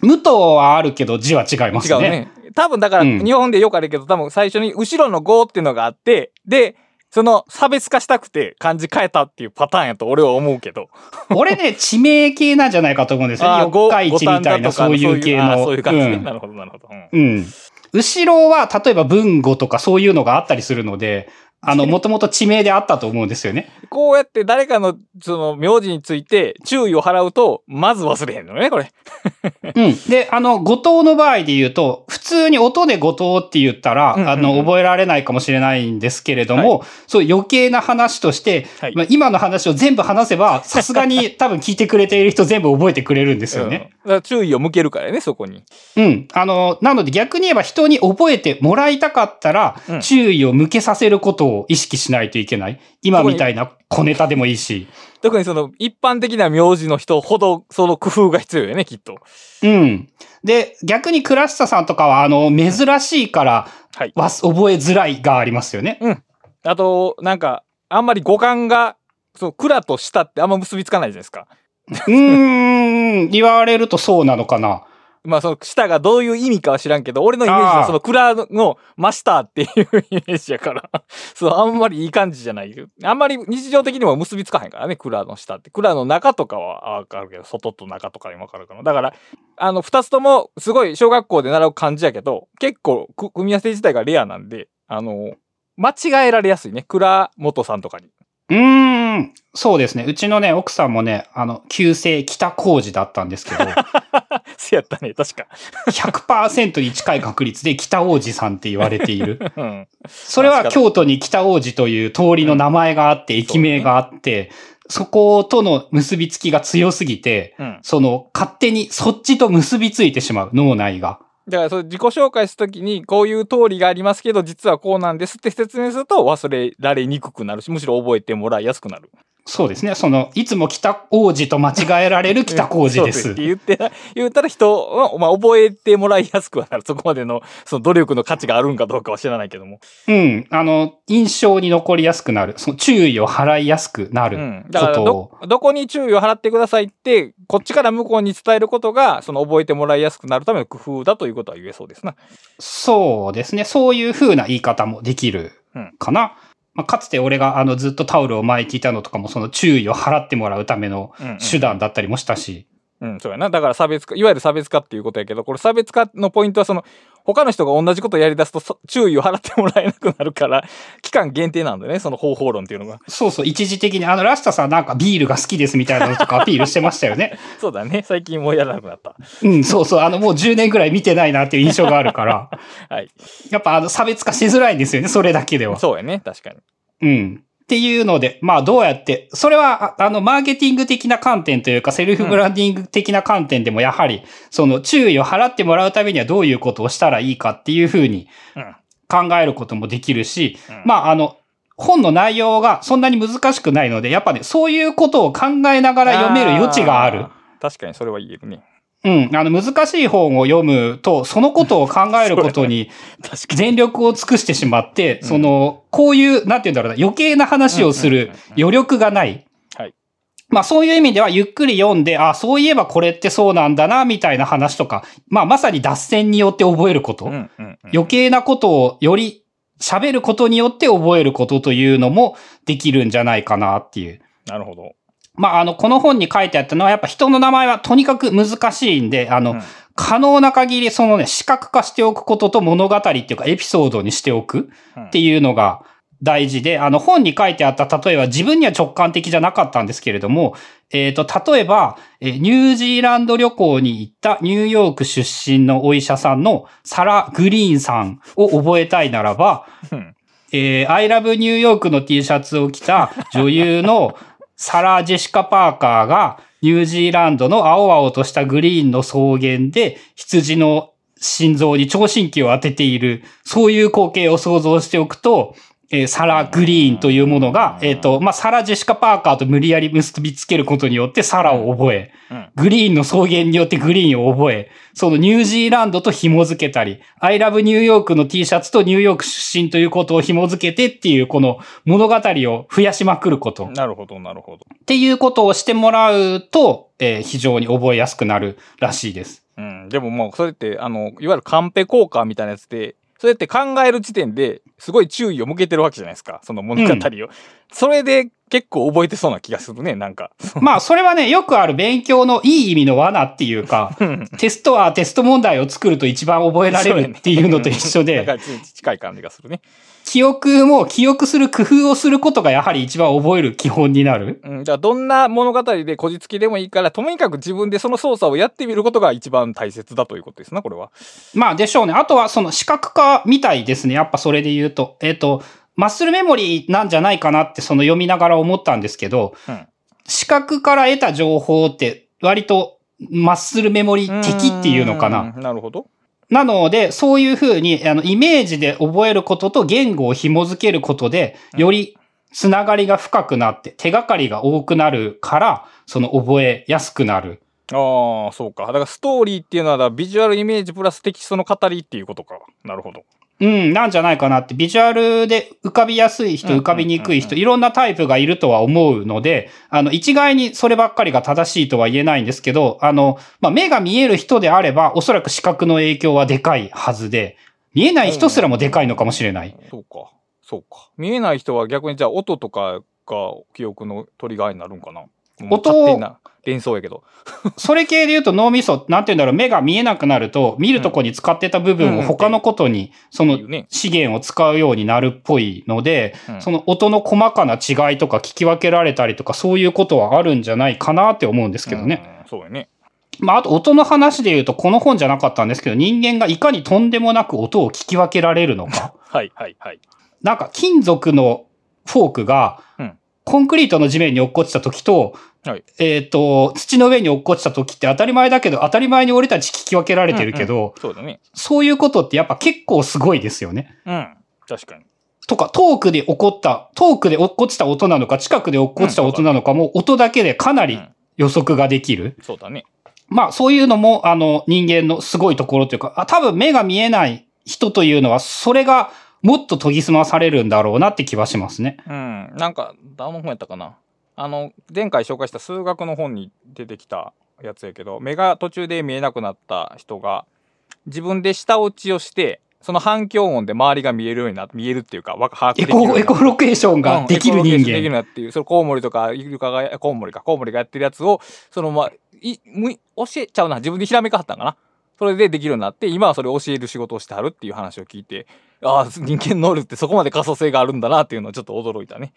無糖はあるけど字は違いますね。違うね。多分だから、うん日本でよくあるけど、多分最初に後ろの5っていうのがあって、で、その差別化したくて漢字変えたっていうパターンやと俺は思うけど。俺ね、地名系なんじゃないかと思うんですよ。四日市みたいなそういう系の。そういう感じね。うんなるほど、なるほど。うんうん。後ろは、例えば文語とかそういうのがあったりするので、あの、もともと地名であったと思うんですよね。こうやって誰かの、その、名字について注意を払うと、まず忘れへんのね、これ。うん。で、あの、後藤の場合で言うと、普通に音で後藤って言ったら、うんうんうんあの、覚えられないかもしれないんですけれども、そう余計な話として、はいまあ、今の話を全部話せば、さすがに多分聞いてくれている人全部覚えてくれるんですよね。うんだから注意を向けるからね、そこに。うん。あの、なので逆に言えば人に覚えてもらいたかったら、うん注意を向けさせることを意識しないといけない。今みたいな小ネタでもいいし。特にその、一般的な名字の人ほど、その工夫が必要よね、きっと。うん。で、逆にクラッサさんとかは、あの、珍しいから、はい。覚えづらいがありますよね。あと、なんか、あんまり五感が、そう、蔵と下ってあんま結びつかないじゃないですか。うーん、言われるとそうなのかな。まあその下がどういう意味かは知らんけど、俺のイメージはその蔵のマスターっていうイメージやから、そう、あんまりいい感じじゃない。あんまり日常的にも結びつかへんからね、蔵の下って。蔵の中とかはわかるけど、外と中とかにもわかるから。だから、あの、二つともすごい小学校で習う漢字やけど、結構く組み合わせ自体がレアなんで、あの、間違えられやすいね。蔵元さんとかに。うーん、そうですね。うちのね、奥さんもね、あの、旧姓北工事だったんですけど、せやったね、確か。100%に近い確率で北王子さんって言われている。うん。それは京都に北王子という通りの名前があって、駅名があって、そことの結びつきが強すぎて、うん。その、勝手にそっちと結びついてしまう、脳内が。だから、それ自己紹介するときに、こういう通りがありますけど、実はこうなんですって説明すると忘れられにくくなるし、むしろ覚えてもらいやすくなる。そうですね。その、いつも北王子と間違えられる北工事でそうす。言ってな、言ったら人は、まあ、覚えてもらいやすくはなる。そこまでの、その努力の価値があるんかどうかは知らないけども。うん。あの、印象に残りやすくなる。その注意を払いやすくなるうん。こだからとを。ど、どこに注意を払ってくださいって、こっちから向こうに伝えることが、その覚えてもらいやすくなるための工夫だということは言えそうですな。そうですね。そういう風な言い方もできるかな。まあ、かつて俺があのずっとタオルを巻いていたのとかもその注意を払ってもらうための手段だったりもしたし。うん、そうやな。だから差別化、いわゆる差別化っていうことやけど、これ差別化のポイントはその、他の人が同じことをやり出すとそ注意を払ってもらえなくなるから、期間限定なんだよね、その方法論っていうのが。そうそう、一時的に、あの、ラスタさんなんかビールが好きですみたいなのとかアピールしてましたよね。そうだね。最近もうやらなくなった。うん、そうそう、あの、もう10年ぐらい見てないなっていう印象があるから、はい。やっぱあの、差別化しづらいんですよね、それだけでは。そうやね。確かに。うん。っていうので、まあどうやって、それは、ああの、マーケティング的な観点というか、セルフブランディング的な観点でもやはり、その注意を払ってもらうためにはどういうことをしたらいいかっていうふうにうん。考えることもできるし、うんまああの、本の内容がそんなに難しくないので、やっぱね、そういうことを考えながら読める余地がある。ー。確かにそれは言えるね。うん。あの、難しい本を読むと、そのことを考えることに 全力を尽くしてしまって、うんその、こういう、なんて言うんだろうな、余計な話をする余力がない。はいまあそういう意味ではゆっくり読んで、あ、そういえばこれってそうなんだな、みたいな話とか、まあまさに脱線によって覚えること。余計なことをより喋ることによって覚えることというのもできるんじゃないかなっていう。なるほど。まああの、この本に書いてあったのはやっぱ人の名前はとにかく難しいんで、あの、うん。可能な限りそのね、視覚化しておくことと物語っていうかエピソードにしておくっていうのが大事で、あの本に書いてあった例えば自分には直感的じゃなかったんですけれども、えっ、と、例えば、えーニュージーランド旅行に行ったニューヨーク出身のお医者さんのサラ・グリーンさんを覚えたいならば、うん。えー、I love ニューヨークの T シャツを着た女優のサラ・ジェシカ・パーカーがニュージーランドの青々としたグリーンの草原で羊の心臓に聴診器を当てている、そういう光景を想像しておくと、えーサラ・グリーンというものが、えっ、と、まあ、サラ・ジェシカ・パーカーと無理やり結びつけることによってサラを覚え、うんグリーンの草原によってグリーンを覚え、そのニュージーランドと紐づけたり、I love ニューヨークの T シャツとニューヨーク出身ということを紐づけてっていうこの物語を増やしまくること。っなるほど、なるほど。ていうことをしてもらうと、えー非常に覚えやすくなるらしいです。うん。でももう、それって、あの、いわゆるカンペ効果みたいなやつで、そうやって考える時点ですごい注意を向けてるわけじゃないですか。その物語を。それで結構覚えてそうな気がするね、なんか。まあ、それはね、よくある勉強のいい意味の罠っていうか、テストはテスト問題を作ると一番覚えられるっていうのと一緒で、だから近い感じがするね。記憶も記憶する工夫をすることがやはり一番覚える基本になる。うん、じゃあどんな物語でこじつきでもいいから、とにかく自分でその操作をやってみることが一番大切だということですな、これは。まあでしょうね。あとはその視覚化みたいですね。やっぱそれで言うと。えっ、と、マッスルメモリーなんじゃないかなってその読みながら思ったんですけど、うん視覚から得た情報って割とマッスルメモリー的っていうのかな。うんなるほど。なので、そういうふうに、あの、イメージで覚えることと言語を紐づけることで、よりつながりが深くなって、手がかりが多くなるから、その覚えやすくなる。ああ、そうか。だからストーリーっていうのは、ビジュアルイメージプラステキストの語りっていうことか。なるほど。うん、なんじゃないかなって、ビジュアルで浮かびやすい人、うん浮かびにくい人、うんいろんなタイプがいるとは思うので、あの、一概にそればっかりが正しいとは言えないんですけど、あの、まあ、目が見える人であれば、おそらく視覚の影響はでかいはずで、見えない人すらもでかいのかもしれない。そうか。そうか。見えない人は逆にじゃあ音とかが記憶のトリガーになるんかな。音勝手な連想やけど。それ系で言うと脳みそ、なんて言うんだろう、目が見えなくなると、見るとこに使ってた部分を他のことに、その。資源を使うようになるっぽいので、うんその音の細かな違いとか聞き分けられたりとか、そういうことはあるんじゃないかなって思うんですけどね。うん。そうやね。まあ、あと音の話で言うと、この本じゃなかったんですけど、人間がいかにとんでもなく音を聞き分けられるのか。はいはいはい。なんか金属のフォークがうん、コンクリートの地面に落っこちた時と、はいえっ、と、土の上に落っこちた時って当たり前だけど、当たり前に俺たち聞き分けられてるけど、そうだね。そういうことってやっぱ結構すごいですよね。うん。確かに。とか、遠くで起こった、遠くで落っこちた音なのか、近くで落っこちた音なのかも、音だけでかなりうん。予測ができる。そうだね。まあ、そういうのも、あの、人間のすごいところというか、あ多分目が見えない人というのは、それがもっと研ぎ澄まされるんだろうなって気はしますね。うん。なんか、どの本やったかな。あの、前回紹介した数学の本に出てきたやつやけど、目が途中で見えなくなった人が、自分で下打ちをして、その反響音で周りが見えるようにな、見えるっていうか、わ把握でエコ、きるようになエコロケーションができる人うんできる間。なっていう、そのコウモリとか、イルカが、コウモリか、コウモリがやってるやつを、そのまあ、い、む、教えちゃうな。自分でひらめかはったんかな。それでできるようになって、今はそれを教える仕事をしてはるっていう話を聞いて、ああ、人間能力ってそこまで可塑性があるんだなっていうのをちょっと驚いたね。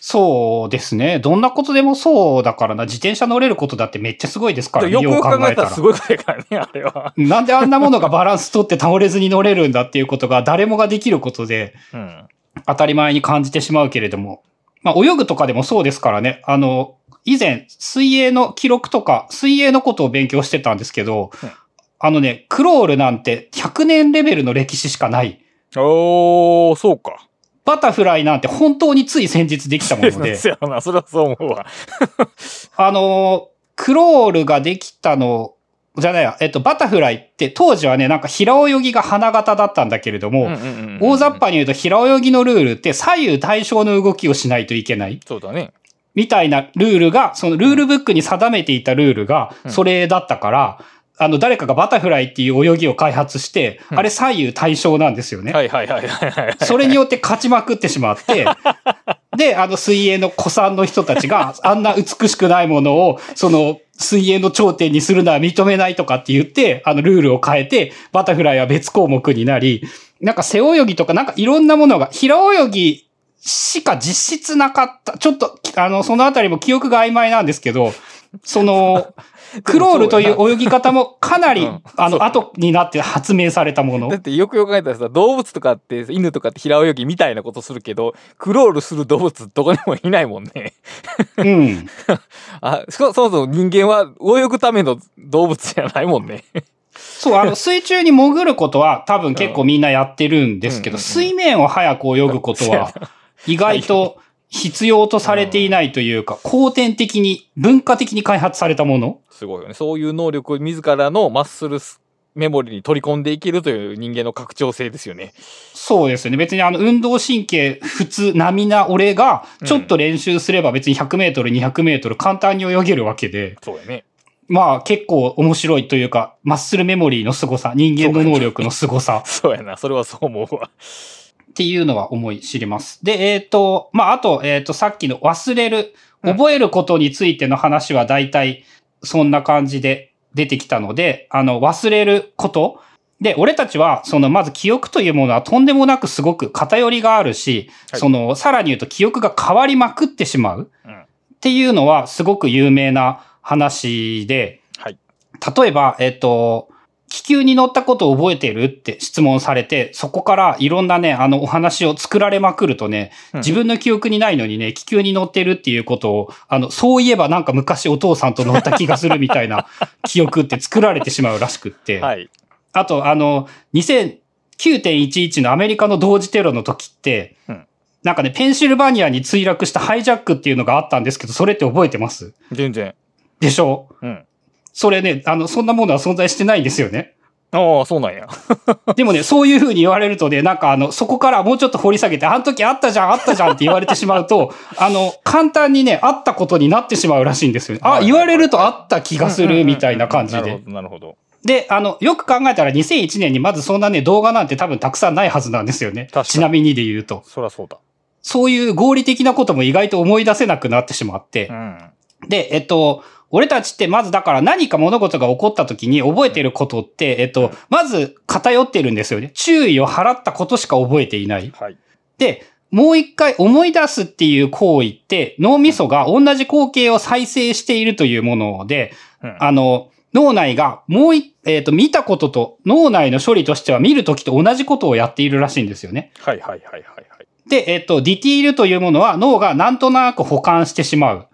そうですね。どんなことでもそうだからな。自転車乗れることだってめっちゃすごいですからね。よくよく考えたらすごいことやからね、あれは。なんであんなものがバランス取って倒れずに乗れるんだっていうことが誰もができることでうん。当たり前に感じてしまうけれども。まあ泳ぐとかでもそうですからね。あの、以前水泳の記録とか水泳のことを勉強してたんですけど、うんあのね、クロールなんて100年レベルの歴史しかない。おー、そうか。バタフライなんて本当につい先日できたもので。そうやな、それはそう思うわ。あの、クロールができたの、じゃないや、えっと、バタフライって当時はね、なんか平泳ぎが花形だったんだけれども、大雑把に言うと平泳ぎのルールって左右対称の動きをしないといけない。そうだね。みたいなルールが、そのルールブックに定めていたルールが、うんそれだったから、あの、誰かがバタフライっていう泳ぎを開発して、うんあれ左右対称なんですよね。はいはいはいはいはい。それによって勝ちまくってしまって、で、あの水泳の古参の人たちがあんな美しくないものを、その水泳の頂点にするのは認めないとかって言って、あのルールを変えて、バタフライは別項目になり、なんか背泳ぎとかなんかいろんなものが、平泳ぎしか実質なかった。ちょっと、あの、そのあたりも記憶が曖昧なんですけど、その、クロールという泳ぎ方もかなり、うんあの、後になって発明されたものだ。ってよくよく考えたらさ、動物とかって、犬とかって平泳ぎみたいなことするけど、クロールする動物どこにもいないもんね。うん。あ、そ、そもそも人間は泳ぐための動物じゃないもんね。そう、あの、水中に潜ることは多分結構みんなやってるんですけど、水面を早く泳ぐことは意外と必要とされていないというか、後天的に、文化的に開発されたもの？すごいよね。そういう能力を自らのマッスルスメモリに取り込んでいけるという人間の拡張性ですよね。そうですよね。別にあの、運動神経普通、並な俺が、ちょっと練習すれば別に100メートル、200メートル簡単に泳げるわけで、そうやね。まあ結構面白いというか、マッスルメモリーの凄さ、人間の能力の凄さ そうやな。それはそう思うわ。っていうのは思い知ります。で、えっ、と、まああと、えっ、と、さっきの忘れる、うん覚えることについての話は大体そんな感じで出てきたので、あの、忘れることで、俺たちは、その、まず記憶というものはとんでもなくすごく偏りがあるし、はいその、さらに言うと記憶が変わりまくってしまううん。っていうのはすごく有名な話で、はい。例えば、えっ、と、気球に乗ったことを覚えてるって質問されて、そこからいろんなね、あのお話を作られまくるとね、うん自分の記憶にないのにね、気球に乗ってるっていうことを、あの、そういえばなんか昔お父さんと乗った気がするみたいな 記憶って作られてしまうらしくって。はい。あと、あの、2009.11のアメリカの同時テロの時って、うんなんかね、ペンシルバニアに墜落したハイジャックっていうのがあったんですけど、それって覚えてます？全然。でしょ？うん。それね、あの、そんなものは存在してないんですよね。ああ、そうなんや。でもね、そういう風に言われるとね、なんかあの、そこからもうちょっと掘り下げて、あの時あったじゃん、あったじゃんって言われてしまうと、あの、簡単にね、あったことになってしまうらしいんですよね。あ、はい言われるとあった気がするみたいな感じで。なるほど、なるほど。で、あの、よく考えたら2001年にまずそんなね、動画なんて多分たくさんないはずなんですよね確か。にちなみにで言うと。そらそうだ。そういう合理的なことも意外と思い出せなくなってしまってう。ん。で、えっと、俺たちってまずだから何か物事が起こった時に覚えてることって、えっと、まず偏ってるんですよね。注意を払ったことしか覚えていない。はい。で、もう一回思い出すっていう行為って脳みそが同じ光景を再生しているというもので、うんあの、脳内がもう一、えっ、と、見たことと脳内の処理としては見るときと同じことをやっているらしいんですよね。はいはいはいはいはい。で、えっ、と、ディティールというものは脳がなんとなく保管してしまう。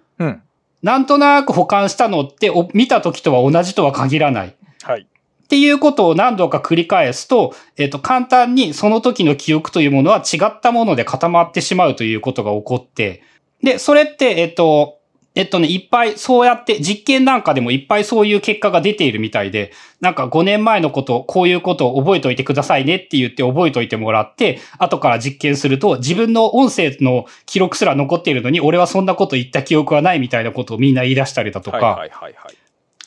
うん。なんとなく保管したのってお見た時とは同じとは限らない。はい。っていうことを何度か繰り返すと、えっ、と、簡単にその時の記憶というものは違ったもので固まってしまうということが起こって、で、それって、えっ、と、えっとね、いっぱいそうやって実験なんかでもいっぱいそういう結果が出ているみたいで、なんか5年前のこと、こういうことを覚えておいてくださいねって言って覚えておいてもらって、後から実験すると自分の音声の記録すら残っているのに、俺はそんなこと言った記憶はないみたいなことをみんな言い出したりだとか、はいはいはいはい。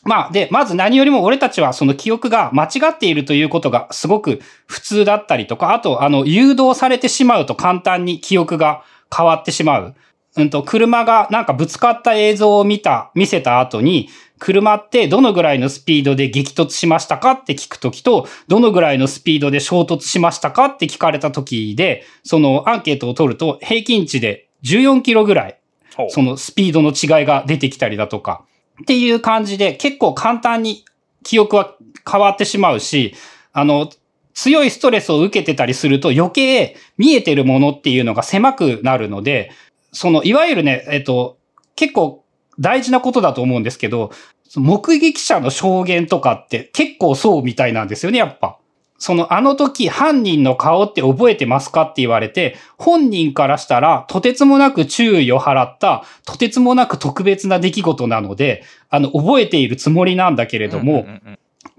まあ、で、まず何よりも俺たちはその記憶が間違っているということがすごく普通だったりとか、あと、あの、誘導されてしまうと簡単に記憶が変わってしまう。うんと、車がなんかぶつかった映像を見た、見せた後に、車ってどのぐらいのスピードで激突しましたかって聞くときと、どのぐらいのスピードで衝突しましたかって聞かれたときで、そのアンケートを取ると平均値で14キロぐらいそのスピードの違いが出てきたりだとか、っていう感じで結構簡単に記憶は変わってしまうし、あの、強いストレスを受けてたりすると余計見えてるものっていうのが狭くなるので、その、いわゆるね、えっと、結構大事なことだと思うんですけど、目撃者の証言とかって結構そうみたいなんですよね、やっぱ。その、あの時犯人の顔って覚えてますかって言われて、本人からしたら、とてつもなく注意を払った、とてつもなく特別な出来事なので、あの、覚えているつもりなんだけれども、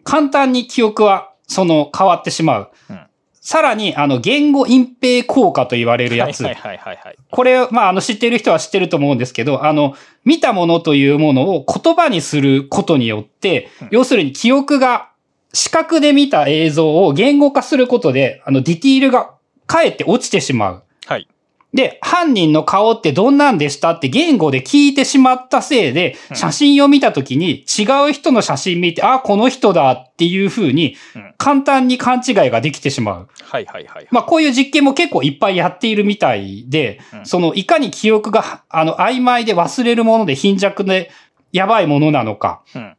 簡単に記憶は、その、変わってしまう。うんさらに、あの、言語隠蔽効果と言われるやつ。はいはいはいはい。これ、まあ、あの、知ってる人は知ってると思うんですけど、あの、見たものというものを言葉にすることによって、うん要するに記憶が、視覚で見た映像を言語化することで、あの、ディティールがかえって落ちてしまう。はい。で、犯人の顔ってどんなんでしたって言語で聞いてしまったせいで、うん写真を見たときに違う人の写真見て、あ、この人だっていう風にうん、簡単に勘違いができてしまう。はいはいはい。まあこういう実験も結構いっぱいやっているみたいで、うんそのいかに記憶があの曖昧で忘れるもので貧弱でやばいものなのか。うん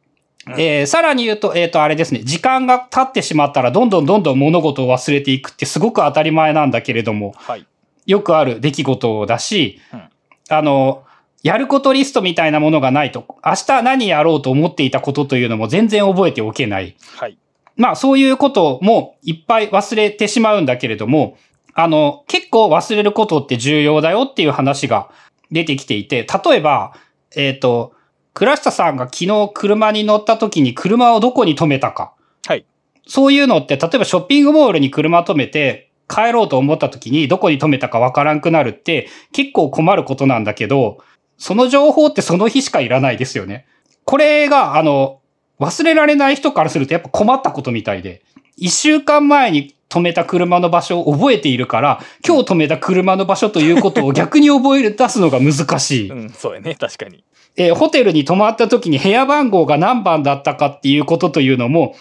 えーさらに言うと、えっ、と、あれですね、時間が経ってしまったらどんどんどんどん物事を忘れていくってすごく当たり前なんだけれども、はい。よくある出来事だし、うんあの、やることリストみたいなものがないと、明日何やろうと思っていたことというのも全然覚えておけない。はい。まあそういうこともいっぱい忘れてしまうんだけれども、あの、結構忘れることって重要だよっていう話が出てきていて、例えば、えっ、と、倉下さんが昨日車に乗った時に車をどこに止めたか。はい。そういうのって、例えばショッピングモールに車止めて帰ろうと思った時にどこに止めたかわからんくなるって結構困ることなんだけど、その情報ってその日しかいらないですよね。これが、あの、忘れられない人からするとやっぱ困ったことみたいで、一週間前に止めた車の場所を覚えているから、今日止めた車の場所ということを 逆に覚え出すのが難しい。うん、そうやね、確かに。えーホテルに泊まった時に部屋番号が何番だったかっていうことというのも、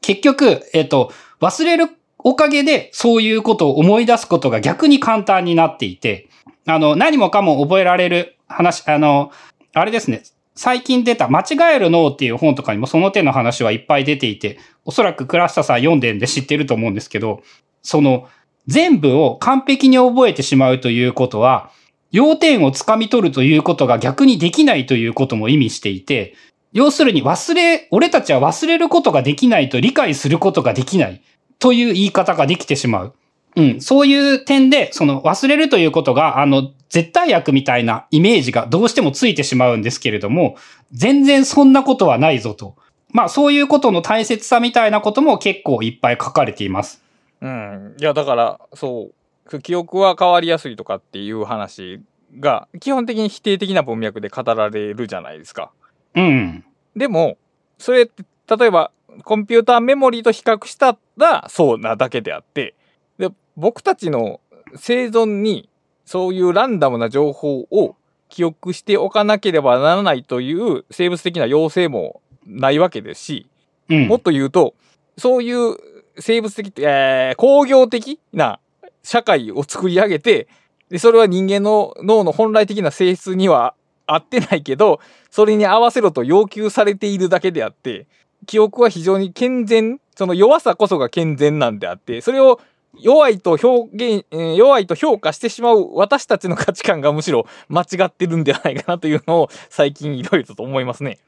結局、えっ、と、忘れるおかげでそういうことを思い出すことが逆に簡単になっていて、あの、何もかも覚えられる話、あの、あれですね、最近出た間違える脳っていう本とかにもその手の話はいっぱい出ていて、おそらく倉下さん読んでんで知ってると思うんですけど、その、全部を完璧に覚えてしまうということは、要点をつかみ取るということが逆にできないということも意味していて、要するに忘れ、俺たちは忘れることができないと理解することができない。という言い方ができてしまう。うん、そういう点で、その忘れるということが、あの、絶対悪みたいなイメージがどうしてもついてしまうんですけれども、全然そんなことはないぞと。まあそういうことの大切さみたいなことも結構いっぱい書かれています。うん。いや、だから、そう、記憶は変わりやすいとかっていう話が、基本的に否定的な文脈で語られるじゃないですか。うん。でも、それって、例えば、コンピューターメモリーと比較したら、そうなだけであって、で、僕たちの生存に、そういうランダムな情報を記憶しておかなければならないという生物的な要請もないわけですし、うん。もっと言うと、そういう生物的、えー工業的な社会を作り上げて、で、それは人間の脳の本来的な性質には合ってないけど、それに合わせろと要求されているだけであって、記憶は非常に健全、その弱さこそが健全なんであって、それを弱いと表現、えー弱いと評価してしまう私たちの価値観がむしろ間違ってるんではないかなというのを最近いろいろと思いますね。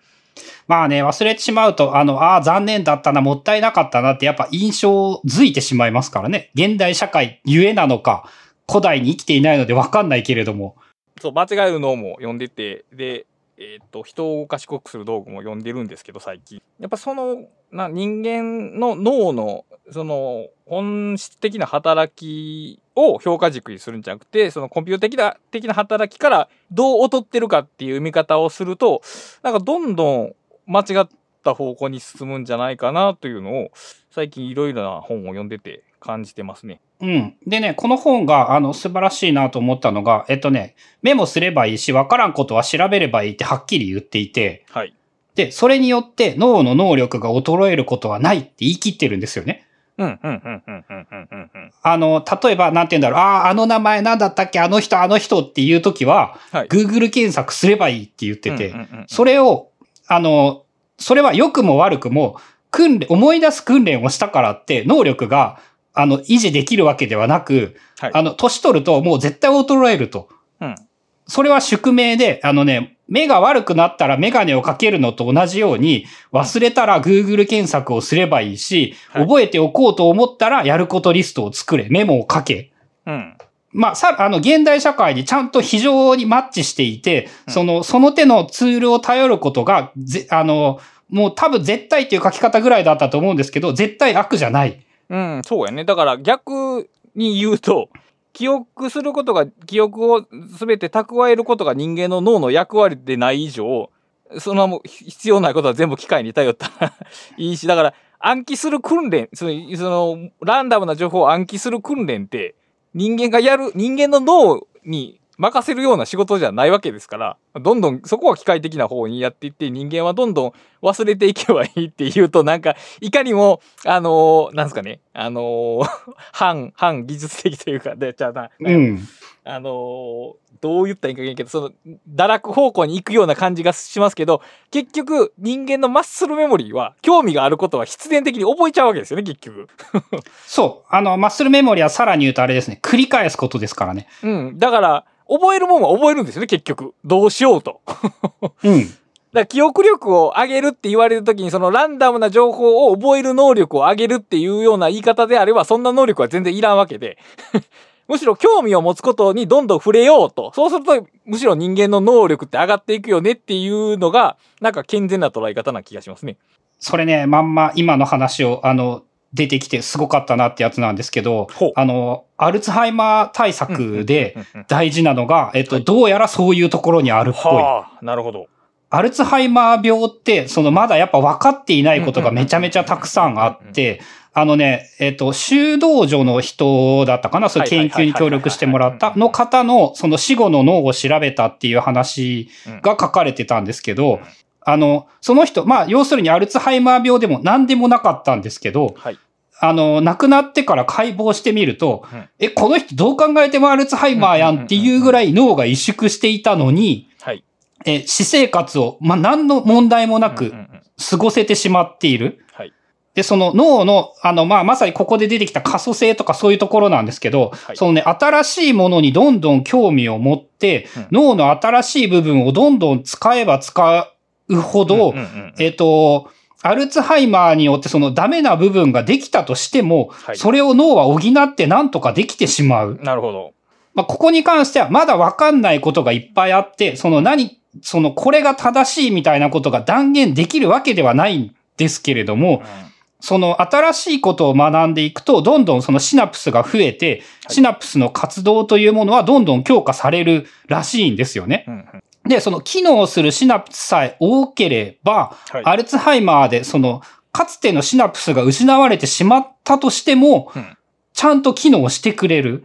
まあね、忘れてしまうと、あの、ああ、残念だったな、もったいなかったなって、やっぱ印象づいてしまいますからね。現代社会ゆえなのか、古代に生きていないのでわかんないけれども。そう、間違える脳も読んでて、で、えっ、と、人を賢くする道具も読んでるんですけど、最近。やっぱその、な、人間の脳の、その、本質的な働きを評価軸にするんじゃなくて、そのコンピューター的な、的な働きからどう劣ってるかっていう見方をすると、なんかどんどん間違った方向に進むんじゃないかなというのを、最近いろいろな本を読んでて感じてますね。うん。でね、この本が、あの、素晴らしいなと思ったのが、えっとね、メモすればいいし、わからんことは調べればいいってはっきり言っていて、はい。で、それによって脳の能力が衰えることはないって言い切ってるんですよね。うん、うん、うん、うん、うん、うん、うんうん。あの、例えば、なんて言うんだろう、ああ、あの名前なんだったっけ、あの人、あの人っていう時は、はい。Google 検索すればいいって言ってて、それを、あの、それは良くも悪くも、訓練、思い出す訓練をしたからって、能力が、あの、維持できるわけではなく、はいあの、年取るともう絶対衰えると。うん。それは宿命で、あのね、目が悪くなったらメガネをかけるのと同じように、忘れたら Google 検索をすればいいし、はい覚えておこうと思ったらやることリストを作れ、メモをかけ。うん。まあ、さ、あの、現代社会にちゃんと非常にマッチしていて、うんその、その手のツールを頼ることが、ぜ、あの、もう多分絶対っていう書き方ぐらいだったと思うんですけど、絶対悪じゃない。うん、そうやね。だから逆に言うと、記憶することが、記憶を全て蓄えることが人間の脳の役割でない以上、そのもう必要ないことは全部機械に頼ったらいいし、だから暗記する訓練、その、その、ランダムな情報を暗記する訓練って、人間がやる、人間の脳に任せるような仕事じゃないわけですから、どんどんそこは機械的な方にやっていって、人間はどんどん忘れていけばいいっていうと、なんか、いかにも、あのーなんですかね、あのー 反、反技術的というか、で、じゃあな、うん。あのーどう言ったらいいかいけんけど、その、堕落方向に行くような感じがしますけど、結局、人間のマッスルメモリーは、興味があることは必然的に覚えちゃうわけですよね、結局。そう。あの、マッスルメモリはさらに言うとあれですね、繰り返すことですからね。うん。だから、覚えるもんは覚えるんですよね、結局。どうしようと。うん。だ記憶力を上げるって言われるときに、そのランダムな情報を覚える能力を上げるっていうような言い方であれば、そんな能力は全然いらんわけで。むしろ興味を持つことにどんどん触れようと。そうすると、むしろ人間の能力って上がっていくよねっていうのが、なんか健全な捉え方な気がしますね。それね、まんま今の話を、あの、出てきてすごかったなってやつなんですけどあの、アルツハイマー対策で大事なのが、えっと、はい。どうやらそういうところにあるっぽい。はあ、なるほど。アルツハイマー病って、そのまだやっぱ分かっていないことがめちゃめちゃたくさんあって、あのね、えっ、と、修道女の人だったかなそういう研究に協力してもらったの方の、その死後の脳を調べたっていう話が書かれてたんですけど、あの、その人、まあ、要するにアルツハイマー病でも何でもなかったんですけど、はい。あの、亡くなってから解剖してみると、うんえ、この人どう考えてもアルツハイマーやんっていうぐらい脳が萎縮していたのに、はい。え、私生活を、まあ、何の問題もなく過ごせてしまっている。はい。で、その脳の、あの、まあ、まさにここで出てきた可塑性とかそういうところなんですけど、はいそのね、新しいものにどんどん興味を持って、うん脳の新しい部分をどんどん使えば使うほど、えっ、と、アルツハイマーによってそのダメな部分ができたとしても、はいそれを脳は補って何とかできてしまう。なるほど。まあ、ここに関してはまだわかんないことがいっぱいあって、その何、そのこれが正しいみたいなことが断言できるわけではないんですけれども、その新しいことを学んでいくと、どんどんそのシナプスが増えて、はいシナプスの活動というものはどんどん強化されるらしいんですよね。うんうんで、その機能するシナプスさえ多ければ、はいアルツハイマーでその、かつてのシナプスが失われてしまったとしても、うんちゃんと機能してくれる。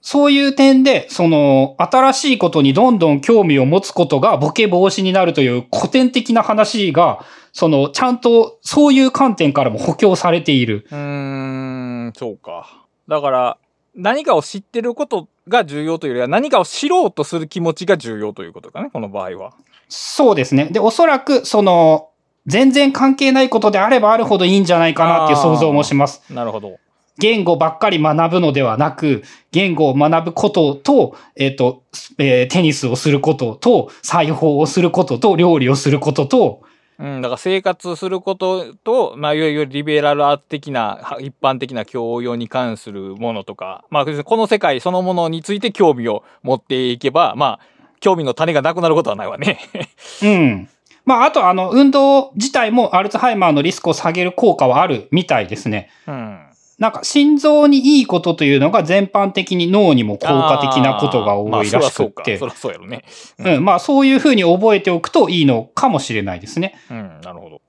そういう点で、その、新しいことにどんどん興味を持つことがボケ防止になるという古典的な話が、その、ちゃんとそういう観点からも補強されている。うーん、そうか。だから、何かを知ってることが重要というよりは、何かを知ろうとする気持ちが重要ということかね、この場合は。そうですね。で、おそらく、その、全然関係ないことであればあるほどいいんじゃないかなっていう想像もします。なるほど。言語ばっかり学ぶのではなく、言語を学ぶことと、えっ、と、えーテニスをすることと、裁縫をすることと、料理をすることと、うん、だから生活することと、まあ、いわゆるリベラルアート的な、は一般的な教養に関するものとか、まあ、この世界そのものについて興味を持っていけば、まあ、興味の種がなくなることはないわね。うん。まあ、あと、あの、運動自体もアルツハイマーのリスクを下げる効果はあるみたいですね。うん。なんか、心臓にいいことというのが全般的に脳にも効果的なことが多いらしくってまあそらそうやろね。うん、まあ、そういうふうに覚えておくといいのかもしれないですね。うん、なるほど。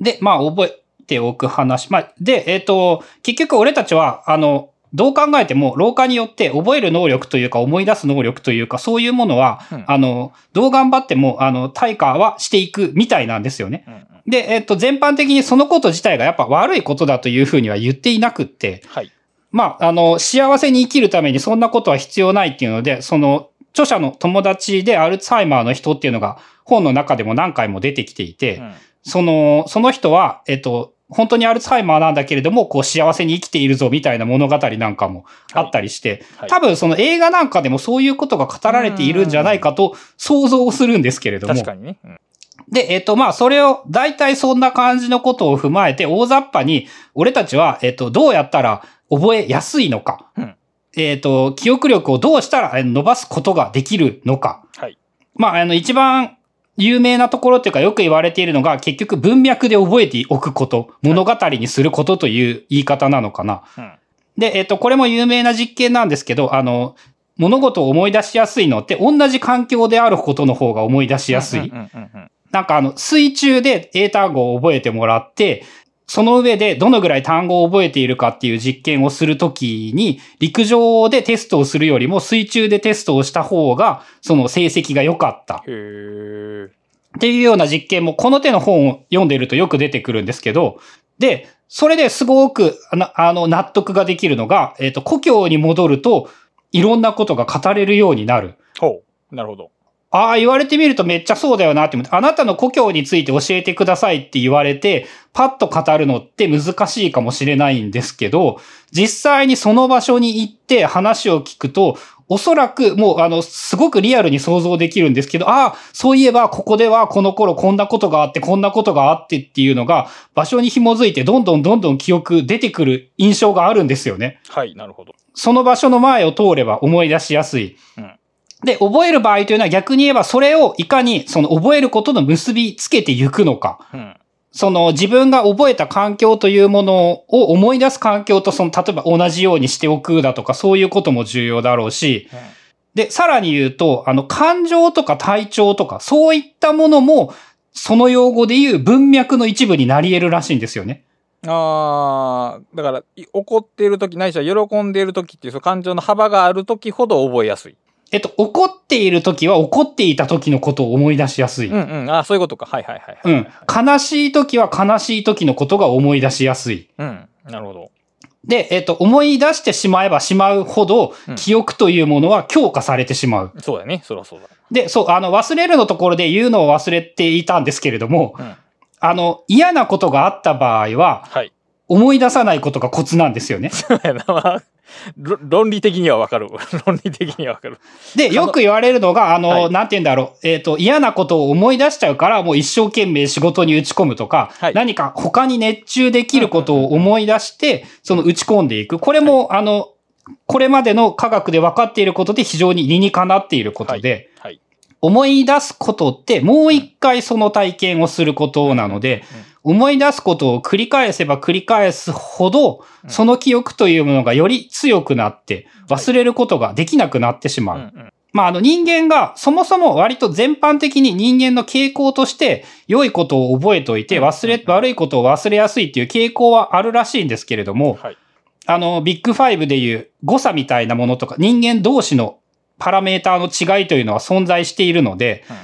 で、まあ、覚えておく話。まあ、で、えっ、と、結局俺たちは、あの、どう考えても、老化によって覚える能力というか、思い出す能力というか、そういうものは、うんあの、どう頑張っても、あの、対価はしていくみたいなんですよね。うんうんで、えっ、と、全般的にそのこと自体がやっぱ悪いことだというふうには言っていなくって、はい。まあ、あの、幸せに生きるためにそんなことは必要ないっていうので、その、著者の友達でアルツハイマーの人っていうのが本の中でも何回も出てきていて、うんその、その人は、えっと、本当にアルツハイマーなんだけれども、こう幸せに生きているぞみたいな物語なんかもあったりして、はい多分その映画なんかでもそういうことが語られているんじゃないかと想像するんですけれども。確かにね。うんで、えっと、まあ、それを、大体そんな感じのことを踏まえて、大雑把に、俺たちは、えっと、どうやったら覚えやすいのか。うんえっと、記憶力をどうしたらえ伸ばすことができるのか。はい。まあ、あの、一番有名なところっていうかよく言われているのが、結局文脈で覚えておくこと、物語にすることという言い方なのかな。うんで、えっと、これも有名な実験なんですけど、あの、物事を思い出しやすいのって、同じ環境であることの方が思い出しやすい。うんうんうんうんなんかあの、水中で英単語を覚えてもらって、その上でどのぐらい単語を覚えているかっていう実験をするときに、陸上でテストをするよりも水中でテストをした方が、その成績が良かった。っていうような実験もこの手の本を読んでるとよく出てくるんですけど、で、それですごくあのあの納得ができるのが、えっ、と、故郷に戻るといろんなことが語れるようになる。ほう。なるほど。ああ、言われてみるとめっちゃそうだよなって思って、あなたの故郷について教えてくださいって言われて、パッと語るのって難しいかもしれないんですけど、実際にその場所に行って話を聞くと、おそらくもうあの、すごくリアルに想像できるんですけど、ああ、そういえばここではこの頃こんなことがあって、こんなことがあってっていうのが、場所に紐づいてどんどんどんどん記憶出てくる印象があるんですよね。はい、なるほど。その場所の前を通れば思い出しやすい。うんで、覚える場合というのは逆に言えばそれをいかにその覚えることの結びつけていくのか。うん。その自分が覚えた環境というものを思い出す環境とその例えば同じようにしておくだとかそういうことも重要だろうし、で、さらに言うと、あの、感情とか体調とか、そういったものも、その用語で言う文脈の一部になり得るらしいんですよね。ああ、だから、い怒っている時、ないしは喜んでいる時っていう、その感情の幅がある時ほど覚えやすい。えっと、怒っている時は怒っていた時のことを思い出しやすい。うんうん。ああ、そういうことか。はいはいはい、はい。うん。悲しい時は悲しい時のことが思い出しやすい。うん。なるほど。で、えっと、思い出してしまえばしまうほどうん、記憶というものは強化されてしまう。そうだね。そりゃそうだ。で、そう、あの、忘れるのところで言うのを忘れていたんですけれども、うん。あの、嫌なことがあった場合は、はい。思い出さないことがコツなんですよね。そうやな。論理的にはわかる。論理的にはわかる。で、よく言われるのが、あの、はいなんて言うんだろう、えっ、と、嫌なことを思い出しちゃうから、もう一生懸命仕事に打ち込むとか、はい何か他に熱中できることを思い出して、その打ち込んでいく。これも、あの、これまでの科学で分かっていることで非常に理にかなっていることで、はい。思い出すことってもう一回その体験をすることなので、思い出すことを繰り返せば繰り返すほど、うん。その記憶というものがより強くなって、忘れることができなくなってしまう。まあ、あの人間がそもそも割と全般的に人間の傾向として良いことを覚えておいて忘れ、悪いことを忘れやすいっていう傾向はあるらしいんですけれども、はい。あの、ビッグファイブでいう誤差みたいなものとか人間同士のパラメーターの違いというのは存在しているので、うん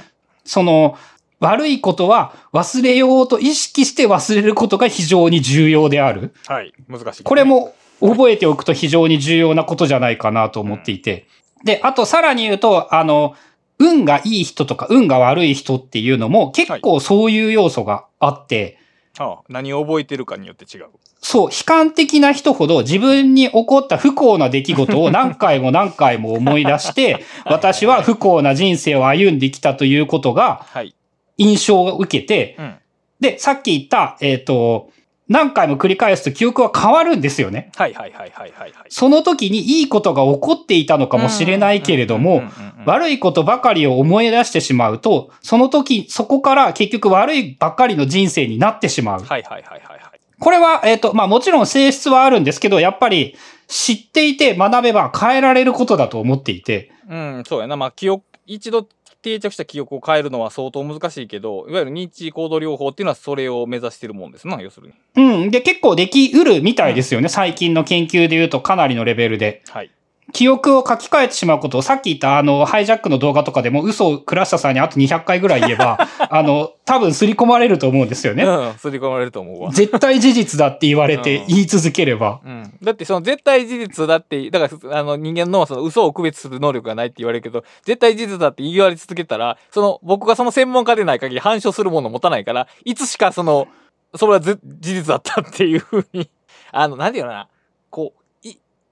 その悪いことは忘れようと意識して忘れることが非常に重要である。はい。難しい。これ。も覚えておくと非常に重要なことじゃないかなと思っていて。で、あとさらに言うと、あの、運がいい人とか運が悪い人っていうのも結構そういう要素があって、ああ何を覚えてるかによって違う。そう、悲観的な人ほど自分に起こった不幸な出来事を何回も何回も思い出して、私は不幸な人生を歩んできたということがはい。印象を受けて、うん。で、さっき言った、えっ、と、何回も繰り返すと記憶は変わるんですよね。はいはいはいはいはいはい。その時にいいことが起こっていたのかもしれないけれども、悪いことばかりを思い出してしまうと、その時、そこから結局悪いばっかりの人生になってしまう。はいはいはいはいはい。これは、えっ、と、まあもちろん性質はあるんですけど、やっぱり知っていて学べば変えられることだと思っていて、うん、そうやな。まあ、記憶、一度定着した記憶を変えるのは相当難しいけど、いわゆる認知行動療法っていうのはそれを目指してるもんですな、要するに。うん。で、結構できうるみたいですよね。最近の研究で言うとかなりのレベルで。はい。記憶を書き換えてしまうことを、さっき言ったあの、ハイジャックの動画とかでも嘘を倉下さんにあと200回ぐらい言えば、あの、多分刷り込まれると思うんですよね。うん、すり込まれると思うわ。絶対事実だって言われてうん言い続ければ。うん。だってその絶対事実だって、だからあの人間のその嘘を区別する能力がないって言われるけど、絶対事実だって言われ続けたら、その僕がその専門家でない限り反証するものを持たないから、いつしかその、それはず事実だったっていうふうに、あの、なんていうのかな、こう、い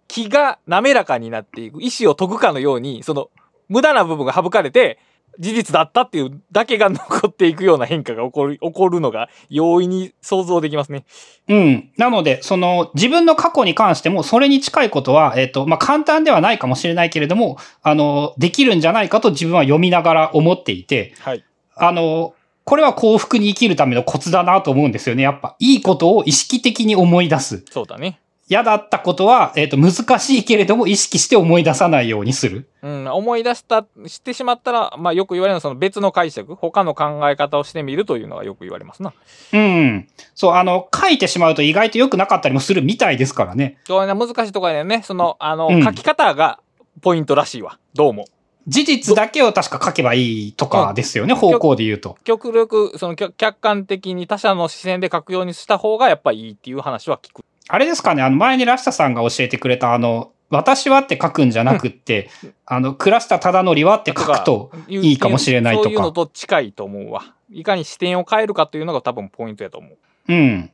気が滑らかになっていく、意志を解くかのように、その、無駄な部分が省かれて、事実だったっていうだけが残っていくような変化が起こる、起こるのが容易に想像できますね。うん。なので、その、自分の過去に関しても、それに近いことは、えっ、と、まあ、簡単ではないかもしれないけれども、あの、できるんじゃないかと自分は読みながら思っていて、はい。あの、これは幸福に生きるためのコツだなと思うんですよね。やっぱ、いいことを意識的に思い出す。そうだね。嫌だったことは、えっ、と、難しいけれども、意識して思い出さないようにする。うん、思い出した、してしまったら、まあよく言われるのはその別の解釈、他の考え方をしてみるというのがよく言われますな。うん。そう、あの、書いてしまうと意外と良くなかったりもするみたいですからね。そうね、難しいところだよね。その、あの、うん書き方がポイントらしいわ。どうも。事実だけを確か書けばいいとかですよね、方向で言うと。極力、その客客観的に他者の視線で書くようにした方がやっぱいいっていう話は聞く。あれですかね、あの前にラシタさんが教えてくれたあの、私はって書くんじゃなくって、あの、倉下忠則はって書くといいかもしれないとそういうのか。と近いと思うわ。いかに視点を変えるかというのが多分ポイントやと思う。うん。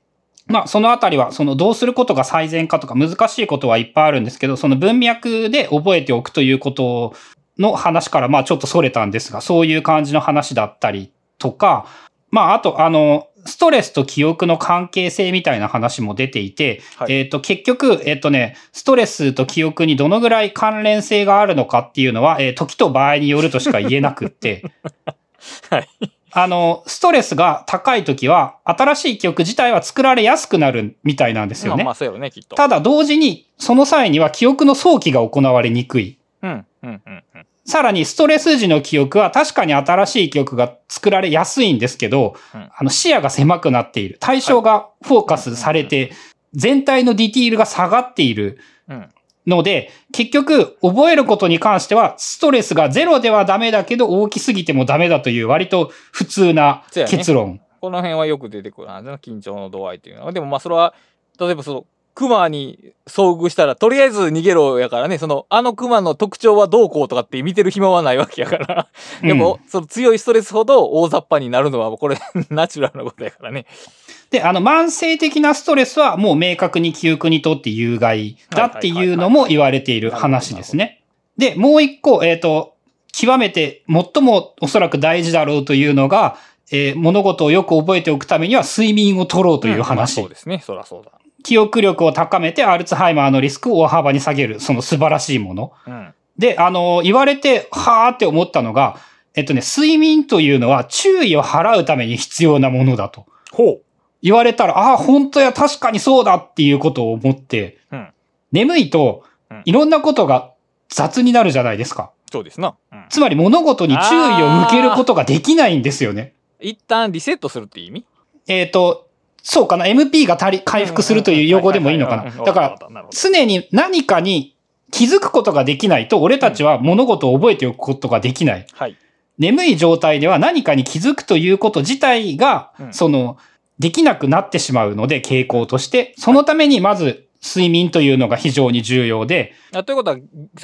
まあ、そのあたりは、その、どうすることが最善かとか難しいことはいっぱいあるんですけど、その文脈で覚えておくということの話から、まあ、ちょっとそれたんですが、そういう感じの話だったりとか、まあ、あと、あの、ストレスと記憶の関係性みたいな話も出ていて、はいえっ、と、結局、えっ、とね、ストレスと記憶にどのぐらい関連性があるのかっていうのは、えー時と場合によるとしか言えなくって、はい。あの、ストレスが高い時は、新しい記憶自体は作られやすくなるみたいなんですよね。まあまあそうやろね、きっと。ただ同時に、その際には記憶の早期が行われにくい。うん、うん、うん、うん。さらにストレス時の記憶は確かに新しい記憶が作られやすいんですけど、うんあの視野が狭くなっている。対象がフォーカスされて、全体のディティールが下がっているうん。ので、結局、覚えることに関しては、ストレスがゼロではダメだけど、大きすぎてもダメだという割と普通な結論。この辺はよく出てくるな、緊張の度合いというのは。でもまあそれは、例えばその、熊に遭遇したら、とりあえず逃げろやからね、その、あの熊の特徴はどうこうとかって見てる暇はないわけやから。でも、その強いストレスほど大雑把になるのは、これ、ナチュラルなことやからね。で、あの、慢性的なストレスはもう明確に記憶にとって有害だっていうのも言われている話ですね。で、もう一個、えっ、と、極めて最もおそらく大事だろうというのが、えー物事をよく覚えておくためには睡眠を取ろうというまあ話。そうですね。そらそうだ。記憶力を高めてアルツハイマーのリスクを大幅に下げる、その素晴らしいもの。うん。で、あの、言われて、はーって思ったのが、えっとね、睡眠というのは注意を払うために必要なものだと。ほ言われたら、ああ、本当や、確かにそうだっていうことを思って、うん眠いとうん、いろんなことが雑になるじゃないですか。う。そうですな。うん。つまり物事に注意を向けることができないんですよね。一旦リセットするって意味？えっ、と、そうかな、MP が足り、回復するという用語でもいいのかな。だから、、常に何かに気づくことができないと、俺たちは物事を覚えておくことができない。はい。眠い状態では何かに気づくということ自体が、うんその、できなくなってしまうので、傾向として、そのためにまず睡眠というのが非常に重要で、あということは、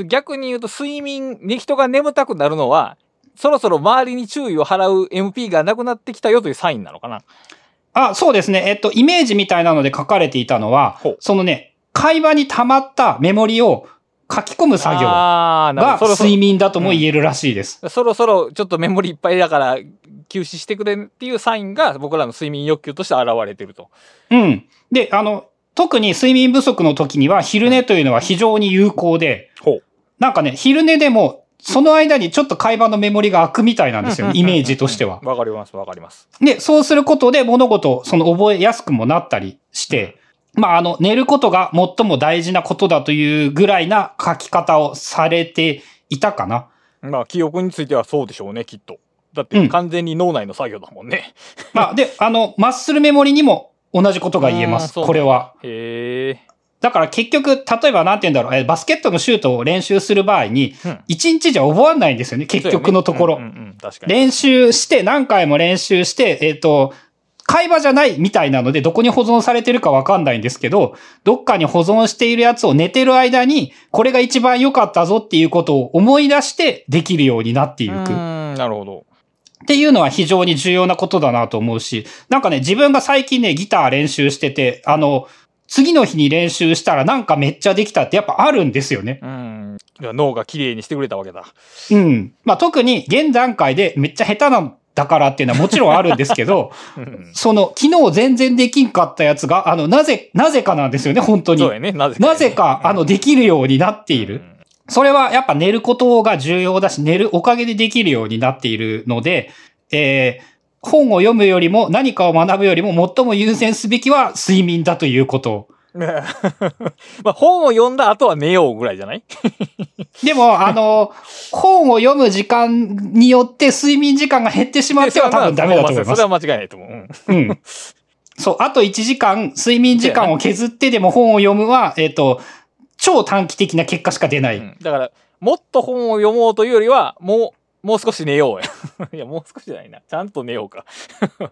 逆に言うと、睡眠に人が眠たくなるのは、そろそろ周りに注意を払う MP がなくなってきたよというサインなのかな。あ、そうですね。えっと、イメージみたいなので書かれていたのはそのね、会話に溜まったメモリを書き込む作業が睡眠だとも言えるらしいです。そろそろちょっとメモリいっぱいだから休止してくれっていうサインが僕らの睡眠欲求として現れてると。うん。で、あの、特に睡眠不足の時には昼寝というのは非常に有効で、ほう。なんかね、昼寝でも、その間にちょっと会話のメモリが開くみたいなんですよね、イメージとしては。わかります、わかります。で、そうすることで物事をその覚えやすくもなったりして、まあ、あの、寝ることが最も大事なことだというぐらいな書き方をされていたかな。まあ、記憶についてはそうでしょうね、きっと。だっうんて完全に脳内の作業だもんね。まあ、で、あの、マッスルメモリにも同じことが言えます。これは。へえ。だから結局、例えばなんて言うんだろう、えバスケットのシュートを練習する場合に、うん一日じゃ覚わんないんですよね、結局のところ。練習して、何回も練習して、えっ、と、会話じゃないみたいなので、どこに保存されてるかわかんないんですけど、どっかに保存しているやつを寝てる間に、これが一番良かったぞっていうことを思い出してできるようになっていうく。うーん、なるほど。っていうのは非常に重要なことだなと思うし、なんかね、自分が最近ね、ギター練習してて、あの、次の日に練習したらなんかめっちゃできたってやっぱあるんですよね。うん。脳が綺麗にしてくれたわけだ。うん。まあ特に現段階でめっちゃ下手なんだからっていうのはもちろんあるんですけど、うんその、昨日全然できんかったやつが、あの、なぜ、なぜかなんですよね、本当にそう。やね。なぜかね、なぜか、あの、できるようになっている。それはやっぱ寝ることが重要だし、寝るおかげでできるようになっているので、えー本を読むよりも何かを学ぶよりも最も優先すべきは睡眠だということ。うん。まあ、本を読んだ後は寝ようぐらいじゃない？でも、あの、本を読む時間によって睡眠時間が減ってしまっては多分ダメだと思いますそれ。は間違いないと思う。うんうん。そう、あと1時間、睡眠時間を削ってでも本を読むは、えっ、と、超短期的な結果しか出ない。うんだから、もっと本を読もうというよりは、もう、もう少し寝ようや。いや、もう少しじゃないな。ちゃんと寝ようか。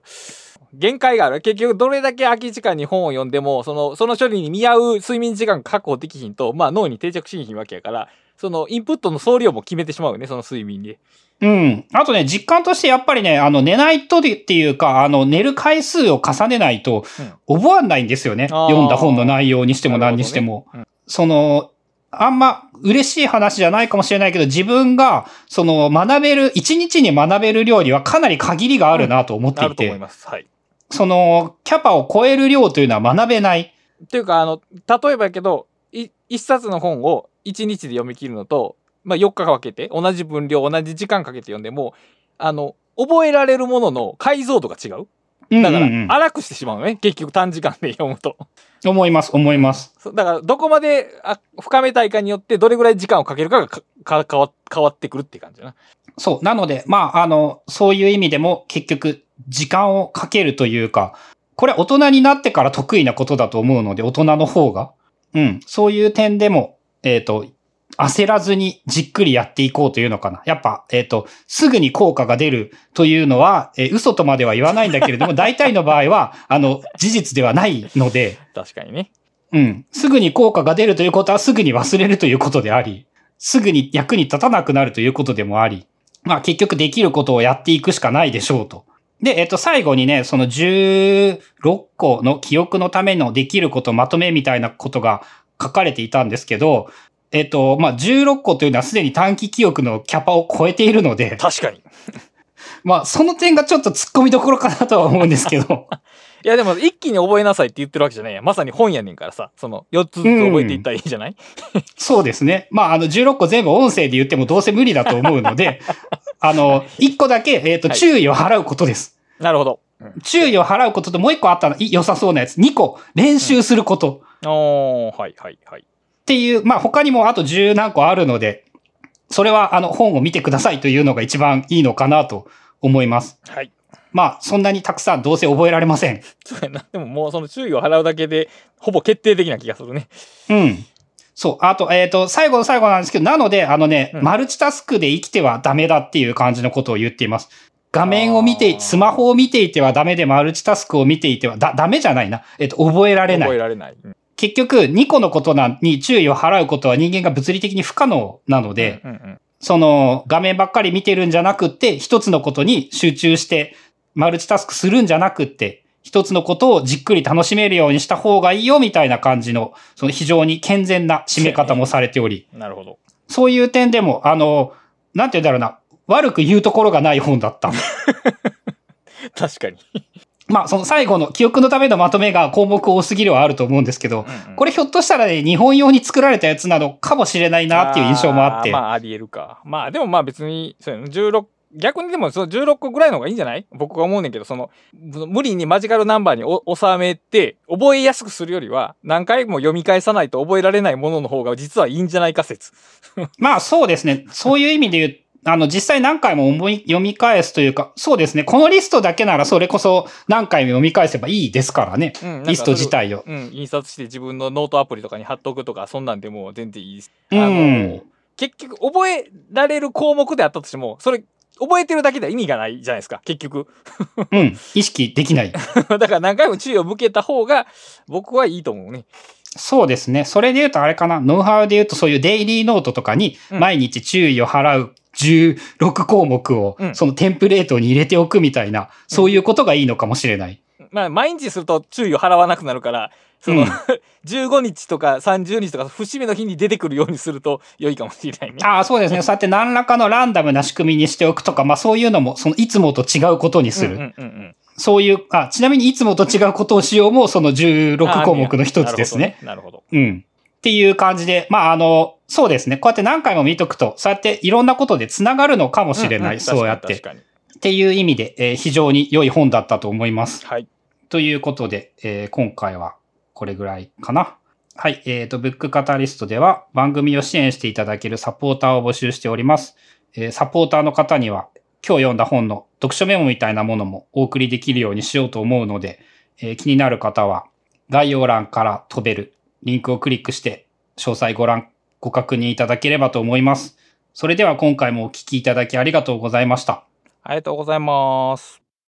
限界がある。結局、どれだけ空き時間に本を読んでも、その、その処理に見合う睡眠時間確保できひんと、まあ脳に定着しひんわけやから、その、インプットの総量も決めてしまうよね、その睡眠で。うん。あとね、実感としてやっぱりね、あの、寝ないとでっていうか、あの、寝る回数を重ねないと、覚わんないんですよね。あー読んだ本の内容にしても何にしても。なるその、あんま嬉しい話じゃないかもしれないけど、自分が、その、学べる、一日に学べる量にはかなり限りがあるなと思っていてあると思い、ます。はい。その、キャパを超える量というのは学べない。っていうか、あの、例えばやけど、い一冊の本を一日で読み切るのと、まあ、4日かけて、同じ分量、同じ時間かけて読んでも、あの、覚えられるものの解像度が違う。だから、うんうんうん荒くしてしまうのね。結局短時間で読むと。思います、思います。だから、どこまであ深めたいかによって、どれぐらい時間をかけるかがかか変わ変わってくるって感じだな。そう。なので、まあ、あの、そういう意味でも結局、時間をかけるというか、これ大人になってから得意なことだと思うので、大人の方が。うん。そういう点でも、えっ、と、焦らずにじっくりやっていこうというのかな。やっぱ、えっ、と、すぐに効果が出るというのは、えー嘘とまでは言わないんだけれども、大体の場合は、あの、事実ではないので、確かにね。うん。すぐに効果が出るということはすぐに忘れるということであり、すぐに役に立たなくなるということでもあり、まあ結局できることをやっていくしかないでしょうと。で、えっと、最後にね、その16個の記憶のためのできることまとめみたいなことが書かれていたんですけど、えっと、まあ16個というのはすでに短期記憶のキャパを超えているので、確かに。まあその点がちょっと突っ込みどころかなとは思うんですけど、いやでも一気に覚えなさいって言ってるわけじゃないやん。まさに本やねんからさ、その4つずつ覚えていったらいいじゃない、そうですね。まあ、あの、16個全部音声で言ってもどうせ無理だと思うので、あの、1個だけ、えっ、と、はい注意を払うことです。なるほど。うん注意を払うことともう1個あったの、い良さそうなやつ。2個、練習すること。おー、はいはいはい。っていう、まあ、他にもあと10何個あるので、それは、あの、本を見てくださいというのが一番いいのかなと思います。はい。まあ、そんなにたくさんどうせ覚えられません。そうやな。でももうその注意を払うだけで、ほぼ決定的な気がするね。うん。そう。あと、えっ、と、最後の最後なんですけど、なので、あのね、うんマルチタスクで生きてはダメだっていう感じのことを言っています。画面を見てスマホを見ていてはダメで、マルチタスクを見ていては、だ、ダメじゃないな。えっ、と、覚えられない。覚えられない。うん結局、2個のことなに注意を払うことは人間が物理的に不可能なので、うんうんその、画面ばっかり見てるんじゃなくって、一つのことに集中して、マルチタスクするんじゃなくって、一つのことをじっくり楽しめるようにした方がいいよ、みたいな感じの、その非常に健全な締め方もされており、うんなるほど。そういう点でも、あの、なんて言うんだろうな、悪く言うところがない本だった。確かに。まあ、その最後の記憶のためのまとめが項目多すぎるはあると思うんですけど、これれひょっとしたらね、日本用に作られたやつなのかもしれないなっていう印象もあって。まあ、あり得るか。まあ、でもまあ別に、そうやな、16、逆にでもその16個ぐらいの方がいいんじゃない？僕が思うねんけど、その、無理にマジカルナンバーにお収めて、覚えやすくするよりは、何回も読み返さないと覚えられないものの方が実はいいんじゃないか説。まあそうですね。そういう意味で言う、あの、実際何回も思い読み返すというか、そうですね。このリストだけならそれこそ何回も読み返せばいいですからね。うんリスト自体を。うん、印刷して自分のノートアプリとかに貼っとくとか、そんなんでもう全然いいです。うんあの、結局、覚えられる項目であったとしても、それ、覚えてるだけでは意味がないじゃないですか、結局。うん。意識できない。だから何回も注意を向けた方が、僕はいいと思うね。そうですね。それで言うとあれかな。ノウハウで言うとそういうデイリーノートとかにうん毎日注意を払う16項目をうんそのテンプレートに入れておくみたいな、そういうことがいいのかもしれない。まあ、毎日すると注意を払わなくなるから、その、うん 15日とか30日とか節目の日に出てくるようにすると 良いかもしれないね。ああ、そうですね。そうやって何らかのランダムな仕組みにしておくとか、まあそういうのも、そのいつもと違うことにする。うんうんうんうんそういう、あ、ちなみにいつもと違うことをしようも、その16項目の一つですね。なるほど。うん。っていう感じで、まああの、そうですね。こうやって何回も見とくと、そうやっていろんなことで繋がるのかもしれない。うんうんそうやって。っていう意味で、えー非常に良い本だったと思います。確かにということで、えー今回はこれぐらいかな。はい。えっ、と、ブックカタリストでは番組を支援していただけるサポーターを募集しております。えーサポーターの方には今日読んだ本の読書メモみたいなものもお送りできるようにしようと思うので、えー気になる方は概要欄から飛べるリンクをクリックして詳細ご覧、ご確認いただければと思います。それでは今回もお聞きいただきありがとうございました。ありがとうございます。